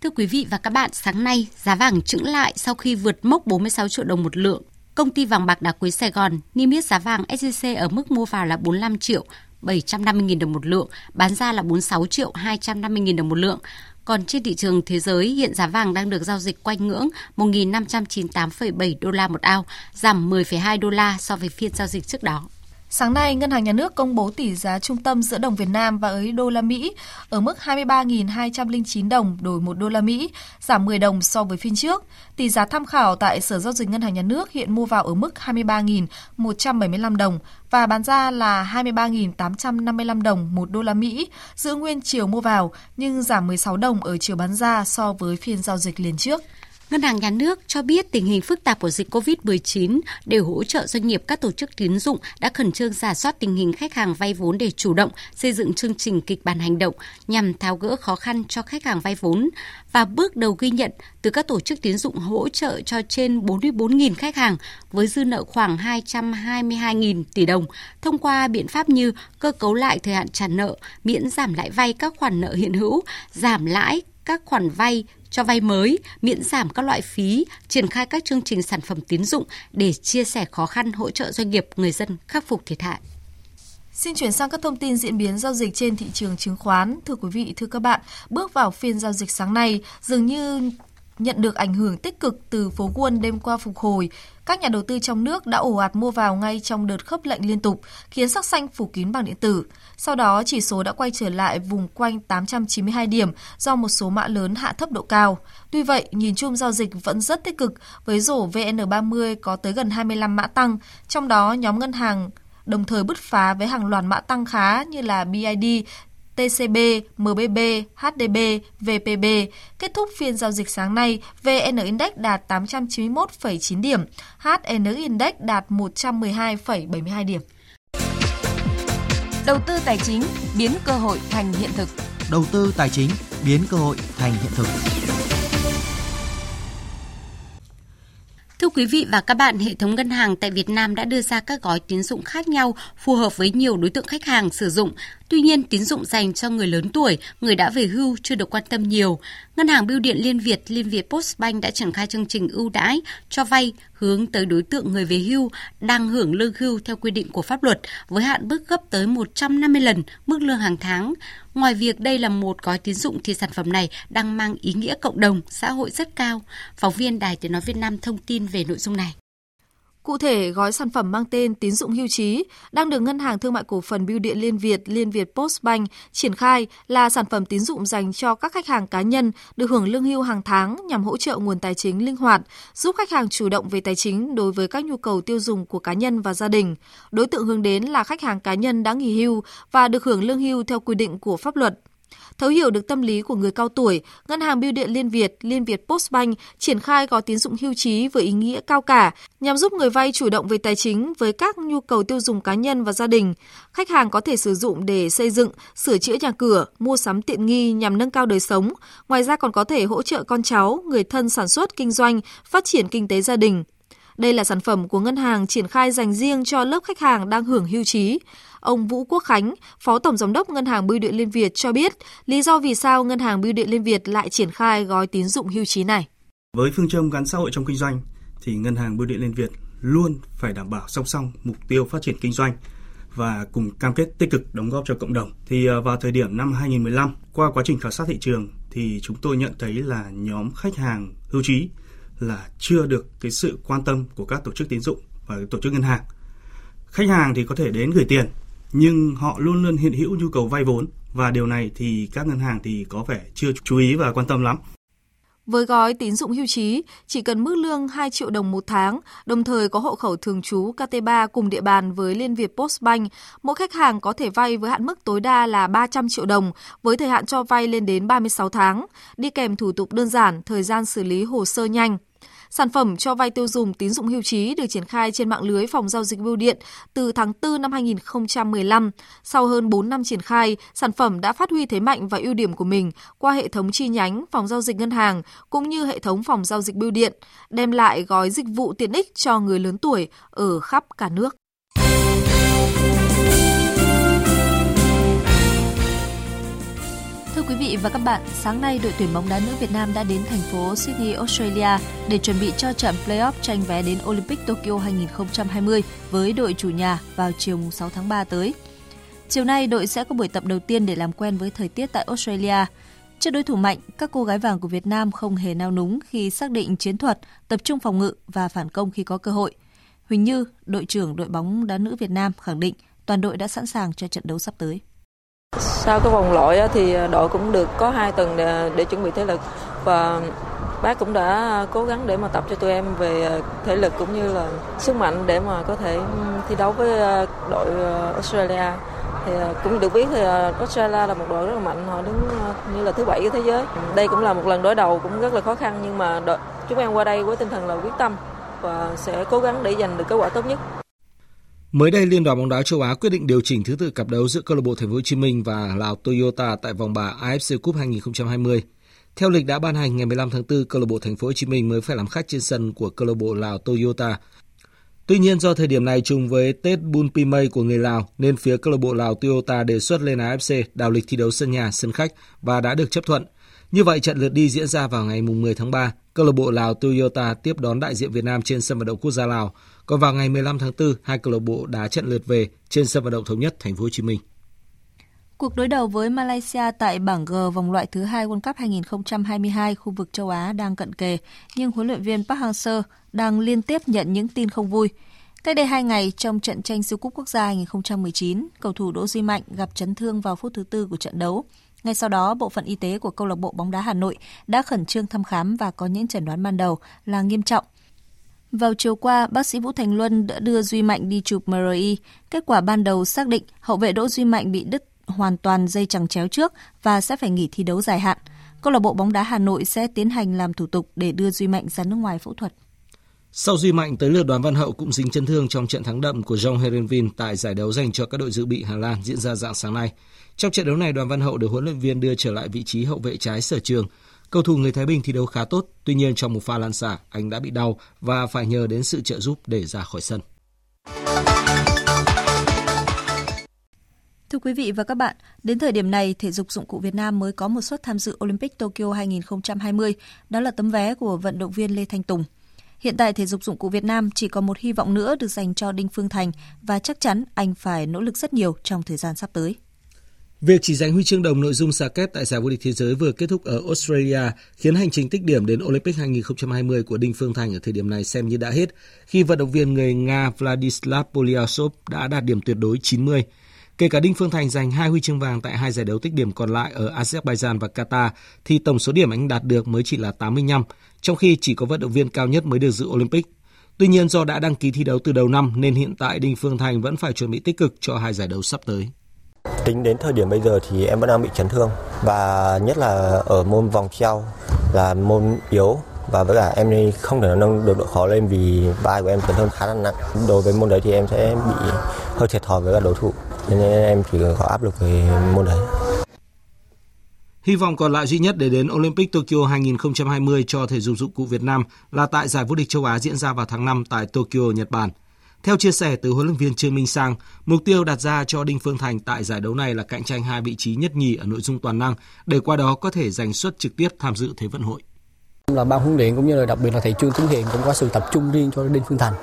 Thưa quý vị và các bạn, sáng nay giá vàng chững lại sau khi vượt mốc 46 triệu đồng một lượng. Công ty vàng bạc đá quý Sài Gòn niêm yết giá vàng SJC ở mức mua vào là 45 triệu 750.000 đồng một lượng, bán ra là 46 triệu 250.000 đồng một lượng. Còn trên thị trường thế giới, hiện giá vàng đang được giao dịch quanh ngưỡng 1.598,7 đô la một ao, giảm 10,2 đô la so với phiên giao dịch trước đó. Sáng nay, Ngân hàng Nhà nước công bố tỷ giá trung tâm giữa đồng Việt Nam và ấy đô la Mỹ ở mức 23.209 đồng đổi 1 đô la Mỹ, giảm 10 đồng so với phiên trước. Tỷ giá tham khảo tại Sở Giao dịch Ngân hàng Nhà nước hiện mua vào ở mức 23.175 đồng và bán ra là 23.855 đồng 1 đô la Mỹ, giữ nguyên chiều mua vào nhưng giảm 16 đồng ở chiều bán ra so với phiên giao dịch liền trước. Ngân hàng Nhà nước cho biết tình hình phức tạp của dịch COVID-19 để hỗ trợ doanh nghiệp các tổ chức tín dụng đã khẩn trương giả soát tình hình khách hàng vay vốn để chủ động xây dựng chương trình kịch bản hành động nhằm tháo gỡ khó khăn cho khách hàng vay vốn. Và bước đầu ghi nhận từ các tổ chức tín dụng hỗ trợ cho trên 44.000 khách hàng với dư nợ khoảng 222.000 tỷ đồng thông qua biện pháp như cơ cấu lại thời hạn trả nợ, miễn giảm lãi vay các khoản nợ hiện hữu, giảm lãi các khoản vay cho vay mới, miễn giảm các loại phí, triển khai các chương trình sản phẩm tín dụng để chia sẻ khó khăn hỗ trợ doanh nghiệp, người dân khắc phục thiệt hại. Xin chuyển sang các thông tin diễn biến giao dịch trên thị trường chứng khoán. Thưa quý vị, thưa các bạn, bước vào phiên giao dịch sáng nay, dường như nhận được ảnh hưởng tích cực từ phố Wall đêm qua phục hồi, các nhà đầu tư trong nước đã ồ ạt mua vào ngay trong đợt khớp lệnh liên tục, khiến sắc xanh phủ kín bảng điện tử. Sau đó, chỉ số đã quay trở lại vùng quanh 892 điểm do một số mã lớn hạ thấp độ cao. Tuy vậy, nhìn chung giao dịch vẫn rất tích cực, với rổ VN30 có tới gần 25 mã tăng, trong đó nhóm ngân hàng đồng thời bứt phá với hàng loạt mã tăng khá như là BID, TCB, MBB, HDB, VPB. Kết thúc phiên giao dịch sáng nay, VN Index đạt 891,9 điểm, HN Index đạt 112,72 điểm. Đầu tư tài chính biến cơ hội thành hiện thực. Đầu tư tài chính biến cơ hội thành hiện thực. Thưa quý vị và các bạn, hệ thống ngân hàng tại Việt Nam đã đưa ra các gói tín dụng khác nhau phù hợp với nhiều đối tượng khách hàng sử dụng. Tuy nhiên, tín dụng dành cho người lớn tuổi, người đã về hưu chưa được quan tâm nhiều. Ngân hàng Bưu điện Liên Việt, Liên Việt Postbank đã triển khai chương trình ưu đãi cho vay hướng tới đối tượng người về hưu đang hưởng lương hưu theo quy định của pháp luật với hạn mức gấp tới 150 lần mức lương hàng tháng. Ngoài việc đây là một gói tín dụng thì sản phẩm này đang mang ý nghĩa cộng đồng, xã hội rất cao. Phóng viên Đài Tiếng Nói Việt Nam thông tin về nội dung này. Cụ thể, gói sản phẩm mang tên tín dụng hưu trí đang được Ngân hàng Thương mại Cổ phần Bưu điện Liên Việt, Liên Việt Postbank triển khai là sản phẩm tín dụng dành cho các khách hàng cá nhân được hưởng lương hưu hàng tháng nhằm hỗ trợ nguồn tài chính linh hoạt, giúp khách hàng chủ động về tài chính đối với các nhu cầu tiêu dùng của cá nhân và gia đình. Đối tượng hướng đến là khách hàng cá nhân đã nghỉ hưu và được hưởng lương hưu theo quy định của pháp luật. Thấu hiểu được tâm lý của người cao tuổi, Ngân hàng Bưu điện Liên Việt, Liên Việt Postbank triển khai gói tín dụng hưu trí với ý nghĩa cao cả nhằm giúp người vay chủ động về tài chính với các nhu cầu tiêu dùng cá nhân và gia đình. Khách hàng có thể sử dụng để xây dựng, sửa chữa nhà cửa, mua sắm tiện nghi nhằm nâng cao đời sống. Ngoài ra còn có thể hỗ trợ con cháu, người thân sản xuất, kinh doanh, phát triển kinh tế gia đình. Đây là sản phẩm của ngân hàng triển khai dành riêng cho lớp khách hàng đang hưởng hưu trí. Ông Vũ Quốc Khánh, Phó Tổng Giám đốc Ngân hàng Bưu điện Liên Việt cho biết lý do vì sao Ngân hàng Bưu điện Liên Việt lại triển khai gói tín dụng hưu trí này. Với phương châm gắn xã hội trong kinh doanh, thì Ngân hàng Bưu điện Liên Việt luôn phải đảm bảo song song mục tiêu phát triển kinh doanh và cùng cam kết tích cực đóng góp cho cộng đồng. Thì à, vào thời điểm năm 2015, qua quá trình khảo sát thị trường thì chúng tôi nhận thấy là nhóm khách hàng hưu trí là chưa được cái sự quan tâm của các tổ chức tín dụng và tổ chức ngân hàng. Khách hàng thì có thể đến gửi tiền nhưng họ luôn luôn hiện hữu nhu cầu vay vốn và điều này thì các ngân hàng thì có vẻ chưa chú ý và quan tâm lắm. Với gói tín dụng hưu trí, chỉ cần mức lương 2 triệu đồng một tháng, đồng thời có hộ khẩu thường trú KT3 cùng địa bàn với Liên Việt Postbank, mỗi khách hàng có thể vay với hạn mức tối đa là 300 triệu đồng, với thời hạn cho vay lên đến 36 tháng, đi kèm thủ tục đơn giản, thời gian xử lý hồ sơ nhanh. Sản phẩm cho vay tiêu dùng tín dụng hưu trí được triển khai trên mạng lưới phòng giao dịch bưu điện từ tháng 4 năm 2015. Sau hơn 4 năm triển khai, sản phẩm đã phát huy thế mạnh và ưu điểm của mình qua hệ thống chi nhánh, phòng giao dịch ngân hàng cũng như hệ thống phòng giao dịch bưu điện, đem lại gói dịch vụ tiện ích cho người lớn tuổi ở khắp cả nước. Quý vị và các bạn, sáng nay đội tuyển bóng đá nữ Việt Nam đã đến thành phố Sydney, Australia để chuẩn bị cho trận playoff tranh vé đến Olympic Tokyo 2020 với đội chủ nhà vào chiều 6 tháng 3 tới. Chiều nay, đội sẽ có buổi tập đầu tiên để làm quen với thời tiết tại Australia. Trước đối thủ mạnh, các cô gái vàng của Việt Nam không hề nao núng khi xác định chiến thuật, tập trung phòng ngự và phản công khi có cơ hội. Huỳnh Như, đội trưởng đội bóng đá nữ Việt Nam khẳng định toàn đội đã sẵn sàng cho trận đấu sắp tới. Sau cái vòng loại thì à, đội cũng được có hai tuần để, để chuẩn bị thể lực. Và bác cũng đã cố gắng để mà tập cho tụi em về à, thể lực cũng như là sức mạnh để mà có thể ừ, thi đấu với à, đội Australia. Thì cũng được biết thì Australia là một đội rất là mạnh. Họ đứng như là thứ bảy của thế giới. Đây cũng là một lần đối đầu cũng rất là khó khăn nhưng mà đội, chúng em qua đây với tinh thần là quyết tâm và sẽ cố gắng để giành được kết quả tốt nhất. Mới đây, Liên đoàn bóng đá châu Á quyết định điều chỉnh thứ tự cặp đấu giữa câu lạc bộ Thành phố Hồ Chí Minh và Lào Toyota tại vòng bảng AFC Cup 2020. Theo lịch đã ban hành ngày 15 tháng 4, câu lạc bộ Thành phố Hồ Chí Minh mới phải làm khách trên sân của câu lạc bộ Lào Toyota. Tuy nhiên do thời điểm này trùng với Tết Bun Pimay của người Lào nên phía câu lạc bộ Lào Toyota đề xuất lên AFC đảo lịch thi đấu sân nhà, sân khách và đã được chấp thuận. Như vậy trận lượt đi diễn ra vào ngày 10 tháng 3, câu lạc bộ Lào Toyota tiếp đón đại diện Việt Nam trên sân vận động quốc gia Lào. Còn vào ngày 15 tháng 4, hai câu lạc bộ đá trận lượt về trên sân vận động thống nhất thành phố Hồ Chí Minh. Cuộc đối đầu với Malaysia tại bảng G vòng loại thứ hai World Cup 2022 khu vực châu Á đang cận kề, nhưng huấn luyện viên Park Hang-seo đang liên tiếp nhận những tin không vui. Cách đây hai ngày, trong trận tranh siêu cúp quốc gia 2019, cầu thủ Đỗ Duy Mạnh gặp chấn thương vào phút thứ tư của trận đấu. Ngay sau đó, bộ phận y tế của câu lạc bộ bóng đá Hà Nội đã khẩn trương thăm khám và có những chẩn đoán ban đầu là nghiêm trọng. Vào chiều qua, bác sĩ Vũ Thành Luân đã đưa Duy Mạnh đi chụp MRI. Kết quả ban đầu xác định hậu vệ Đỗ Duy Mạnh bị đứt hoàn toàn dây chằng chéo trước và sẽ phải nghỉ thi đấu dài hạn. Câu lạc bộ bóng đá Hà Nội sẽ tiến hành làm thủ tục để đưa Duy Mạnh ra nước ngoài phẫu thuật. Sau Duy Mạnh tới lượt Đoàn Văn Hậu cũng dính chấn thương trong trận thắng đậm của John Herenvin tại giải đấu dành cho các đội dự bị Hà Lan diễn ra dạng sáng nay. Trong trận đấu này, Đoàn Văn Hậu được huấn luyện viên đưa trở lại vị trí hậu vệ trái sở trường. Cầu thủ người Thái Bình thi đấu khá tốt, tuy nhiên trong một pha lan xả, anh đã bị đau và phải nhờ đến sự trợ giúp để ra khỏi sân. Thưa quý vị và các bạn, đến thời điểm này, thể dục dụng cụ Việt Nam mới có một suất tham dự Olympic Tokyo 2020, đó là tấm vé của vận động viên Lê Thanh Tùng. Hiện tại thể dục dụng cụ Việt Nam chỉ còn một hy vọng nữa được dành cho Đinh Phương Thành và chắc chắn anh phải nỗ lực rất nhiều trong thời gian sắp tới. Việc chỉ giành huy chương đồng nội dung xà kép tại giải vô địch thế giới vừa kết thúc ở Australia khiến hành trình tích điểm đến Olympic 2020 của Đinh Phương Thành ở thời điểm này xem như đã hết khi vận động viên người Nga Vladislav Polyasov đã đạt điểm tuyệt đối 90. Kể cả Đinh Phương Thành giành hai huy chương vàng tại hai giải đấu tích điểm còn lại ở Azerbaijan và Qatar, thì tổng số điểm anh đạt được mới chỉ là 85, trong khi chỉ có vận động viên cao nhất mới được dự Olympic. Tuy nhiên do đã đăng ký thi đấu từ đầu năm nên hiện tại Đinh Phương Thành vẫn phải chuẩn bị tích cực cho hai giải đấu sắp tới. Tính đến thời điểm bây giờ thì em vẫn đang bị chấn thương và nhất là ở môn vòng treo là môn yếu và với cả em không thể nâng được độ khó lên vì vai của em chấn thương khá là nặng. Đối với môn đấy thì em sẽ bị hơi thiệt thòi với các đối thủ nên em chỉ có áp lực về môn đấy. Hy vọng còn lại duy nhất để đến Olympic Tokyo 2020 cho thể dục dụng cụ Việt Nam là tại giải vô địch châu Á diễn ra vào tháng 5 tại Tokyo, Nhật Bản. Theo chia sẻ từ huấn luyện viên Trương Minh Sang, mục tiêu đặt ra cho Đinh Phương Thành tại giải đấu này là cạnh tranh hai vị trí nhất nhì ở nội dung toàn năng để qua đó có thể giành suất trực tiếp tham dự Thế vận hội. Là ban huấn luyện cũng như là đặc biệt là thầy Trương Tuấn Hiền cũng có sự tập trung riêng cho Đinh Phương Thành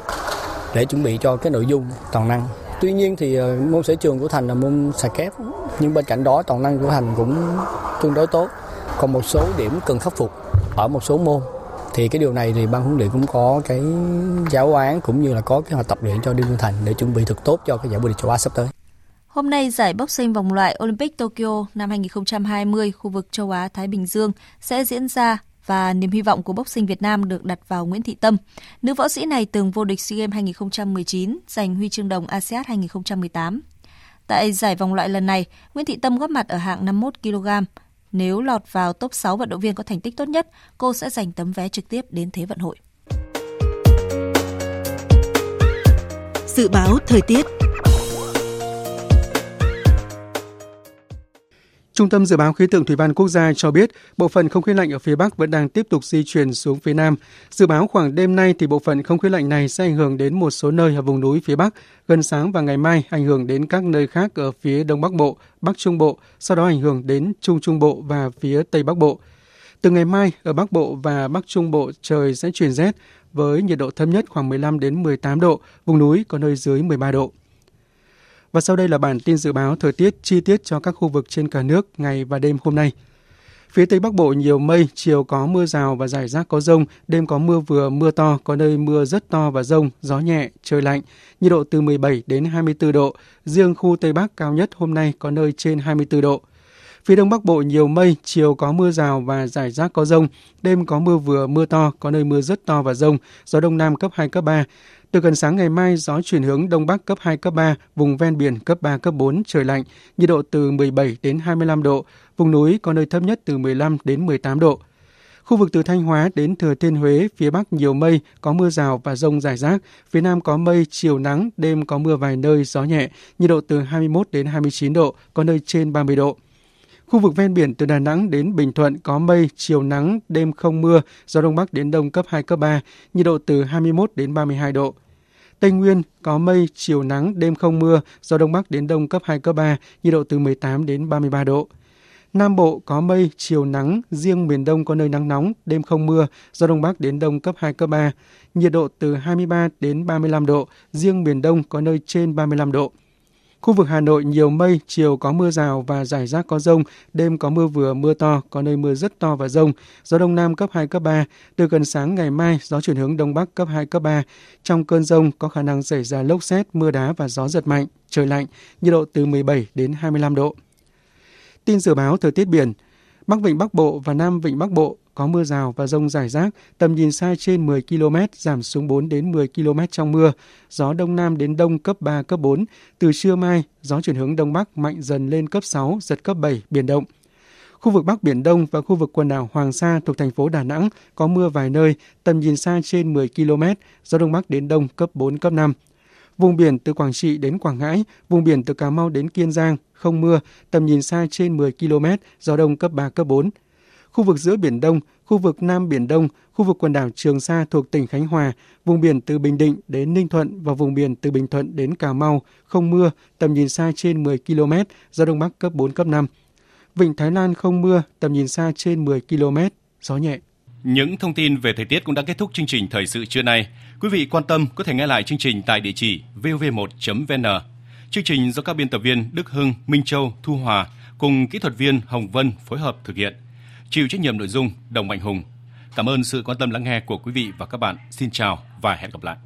để chuẩn bị cho cái nội dung toàn năng Tuy nhiên thì ờ, môn sở trường của Thành là môn xà kép, nhưng bên cạnh đó toàn năng của Thành cũng tương đối tốt. Còn một số điểm cần khắc phục ở một số môn thì cái điều này thì ban huấn luyện cũng có cái giáo án cũng như là có cái hoạt tập luyện cho Đinh Văn Thành để chuẩn bị thật tốt cho cái giải vô địch châu Á sắp tới. Hôm nay, giải boxing vòng loại Olympic Tokyo năm 2020 khu vực châu Á Thái Bình Dương sẽ diễn ra và niềm hy vọng của boxing Việt Nam được đặt vào Nguyễn Thị Tâm. Nữ võ sĩ này từng vô địch SEA Games 2019, giành huy chương đồng ASEAN 2018. Tại giải vòng loại lần này, Nguyễn Thị Tâm góp mặt ở hạng 51 kg. Nếu lọt vào top 6 vận động viên có thành tích tốt nhất, cô sẽ giành tấm vé trực tiếp đến Thế vận hội. Dự báo thời tiết Trung tâm Dự báo Khí tượng Thủy văn Quốc gia cho biết, bộ phận không khí lạnh ở phía Bắc vẫn đang tiếp tục di chuyển xuống phía Nam. Dự báo khoảng đêm nay thì bộ phận không khí lạnh này sẽ ảnh hưởng đến một số nơi ở vùng núi phía Bắc, gần sáng và ngày mai ảnh hưởng đến các nơi khác ở phía Đông Bắc Bộ, Bắc Trung Bộ, sau đó ảnh hưởng đến Trung Trung Bộ và phía Tây Bắc Bộ. Từ ngày mai, ở Bắc Bộ và Bắc Trung Bộ trời sẽ chuyển rét với nhiệt độ thấp nhất khoảng 15 đến 18 độ, vùng núi có nơi dưới 13 độ. Và sau đây là bản tin dự báo thời tiết chi tiết cho các khu vực trên cả nước ngày và đêm hôm nay. Phía Tây Bắc Bộ nhiều mây, chiều có mưa rào và rải rác có rông, đêm có mưa vừa, mưa to, có nơi mưa rất to và rông, gió nhẹ, trời lạnh, nhiệt độ từ 17 đến 24 độ, riêng khu Tây Bắc cao nhất hôm nay có nơi trên 24 độ. Phía Đông Bắc Bộ nhiều mây, chiều có mưa rào và rải rác có rông, đêm có mưa vừa, mưa to, có nơi mưa rất to và rông, gió Đông Nam cấp 2, cấp 3. Từ gần sáng ngày mai, gió chuyển hướng Đông Bắc cấp 2, cấp 3, vùng ven biển cấp 3, cấp 4, trời lạnh, nhiệt độ từ 17 đến 25 độ, vùng núi có nơi thấp nhất từ 15 đến 18 độ. Khu vực từ Thanh Hóa đến Thừa Thiên Huế, phía Bắc nhiều mây, có mưa rào và rông rải rác. Phía Nam có mây, chiều nắng, đêm có mưa vài nơi, gió nhẹ, nhiệt độ từ 21 đến 29 độ, có nơi trên 30 độ. Khu vực ven biển từ Đà Nẵng đến Bình Thuận có mây, chiều nắng, đêm không mưa, gió đông bắc đến đông cấp 2, cấp 3, nhiệt độ từ 21 đến 32 độ. Tây Nguyên có mây, chiều nắng, đêm không mưa, gió đông bắc đến đông cấp 2, cấp 3, nhiệt độ từ 18 đến 33 độ. Nam Bộ có mây, chiều nắng, riêng miền Đông có nơi nắng nóng, đêm không mưa, gió Đông Bắc đến Đông cấp 2, cấp 3, nhiệt độ từ 23 đến 35 độ, riêng miền Đông có nơi trên 35 độ. Khu vực Hà Nội nhiều mây, chiều có mưa rào và rải rác có rông, đêm có mưa vừa mưa to, có nơi mưa rất to và rông, gió đông nam cấp 2, cấp 3. Từ gần sáng ngày mai, gió chuyển hướng đông bắc cấp 2, cấp 3. Trong cơn rông có khả năng xảy ra lốc xét, mưa đá và gió giật mạnh, trời lạnh, nhiệt độ từ 17 đến 25 độ. Tin dự báo thời tiết biển, Bắc Vịnh Bắc Bộ và Nam Vịnh Bắc Bộ có mưa rào và rông rải rác, tầm nhìn xa trên 10 km, giảm xuống 4 đến 10 km trong mưa. Gió đông nam đến đông cấp 3, cấp 4. Từ trưa mai, gió chuyển hướng đông bắc mạnh dần lên cấp 6, giật cấp 7, biển động. Khu vực Bắc Biển Đông và khu vực quần đảo Hoàng Sa thuộc thành phố Đà Nẵng có mưa vài nơi, tầm nhìn xa trên 10 km, gió đông bắc đến đông cấp 4, cấp 5. Vùng biển từ Quảng Trị đến Quảng Ngãi, vùng biển từ Cà Mau đến Kiên Giang, không mưa, tầm nhìn xa trên 10 km, gió đông cấp 3, cấp 4. Khu vực giữa Biển Đông, khu vực Nam Biển Đông, khu vực quần đảo Trường Sa thuộc tỉnh Khánh Hòa, vùng biển từ Bình Định đến Ninh Thuận và vùng biển từ Bình Thuận đến Cà Mau, không mưa, tầm nhìn xa trên 10 km, gió Đông Bắc cấp 4, cấp 5. Vịnh Thái Lan không mưa, tầm nhìn xa trên 10 km, gió nhẹ. Những thông tin về thời tiết cũng đã kết thúc chương trình thời sự trưa nay. Quý vị quan tâm có thể nghe lại chương trình tại địa chỉ vv1.vn. Chương trình do các biên tập viên Đức Hưng, Minh Châu, Thu Hòa cùng kỹ thuật viên Hồng Vân phối hợp thực hiện. Chịu trách nhiệm nội dung, Đồng Mạnh Hùng. Cảm ơn sự quan tâm lắng nghe của quý vị và các bạn. Xin chào và hẹn gặp lại.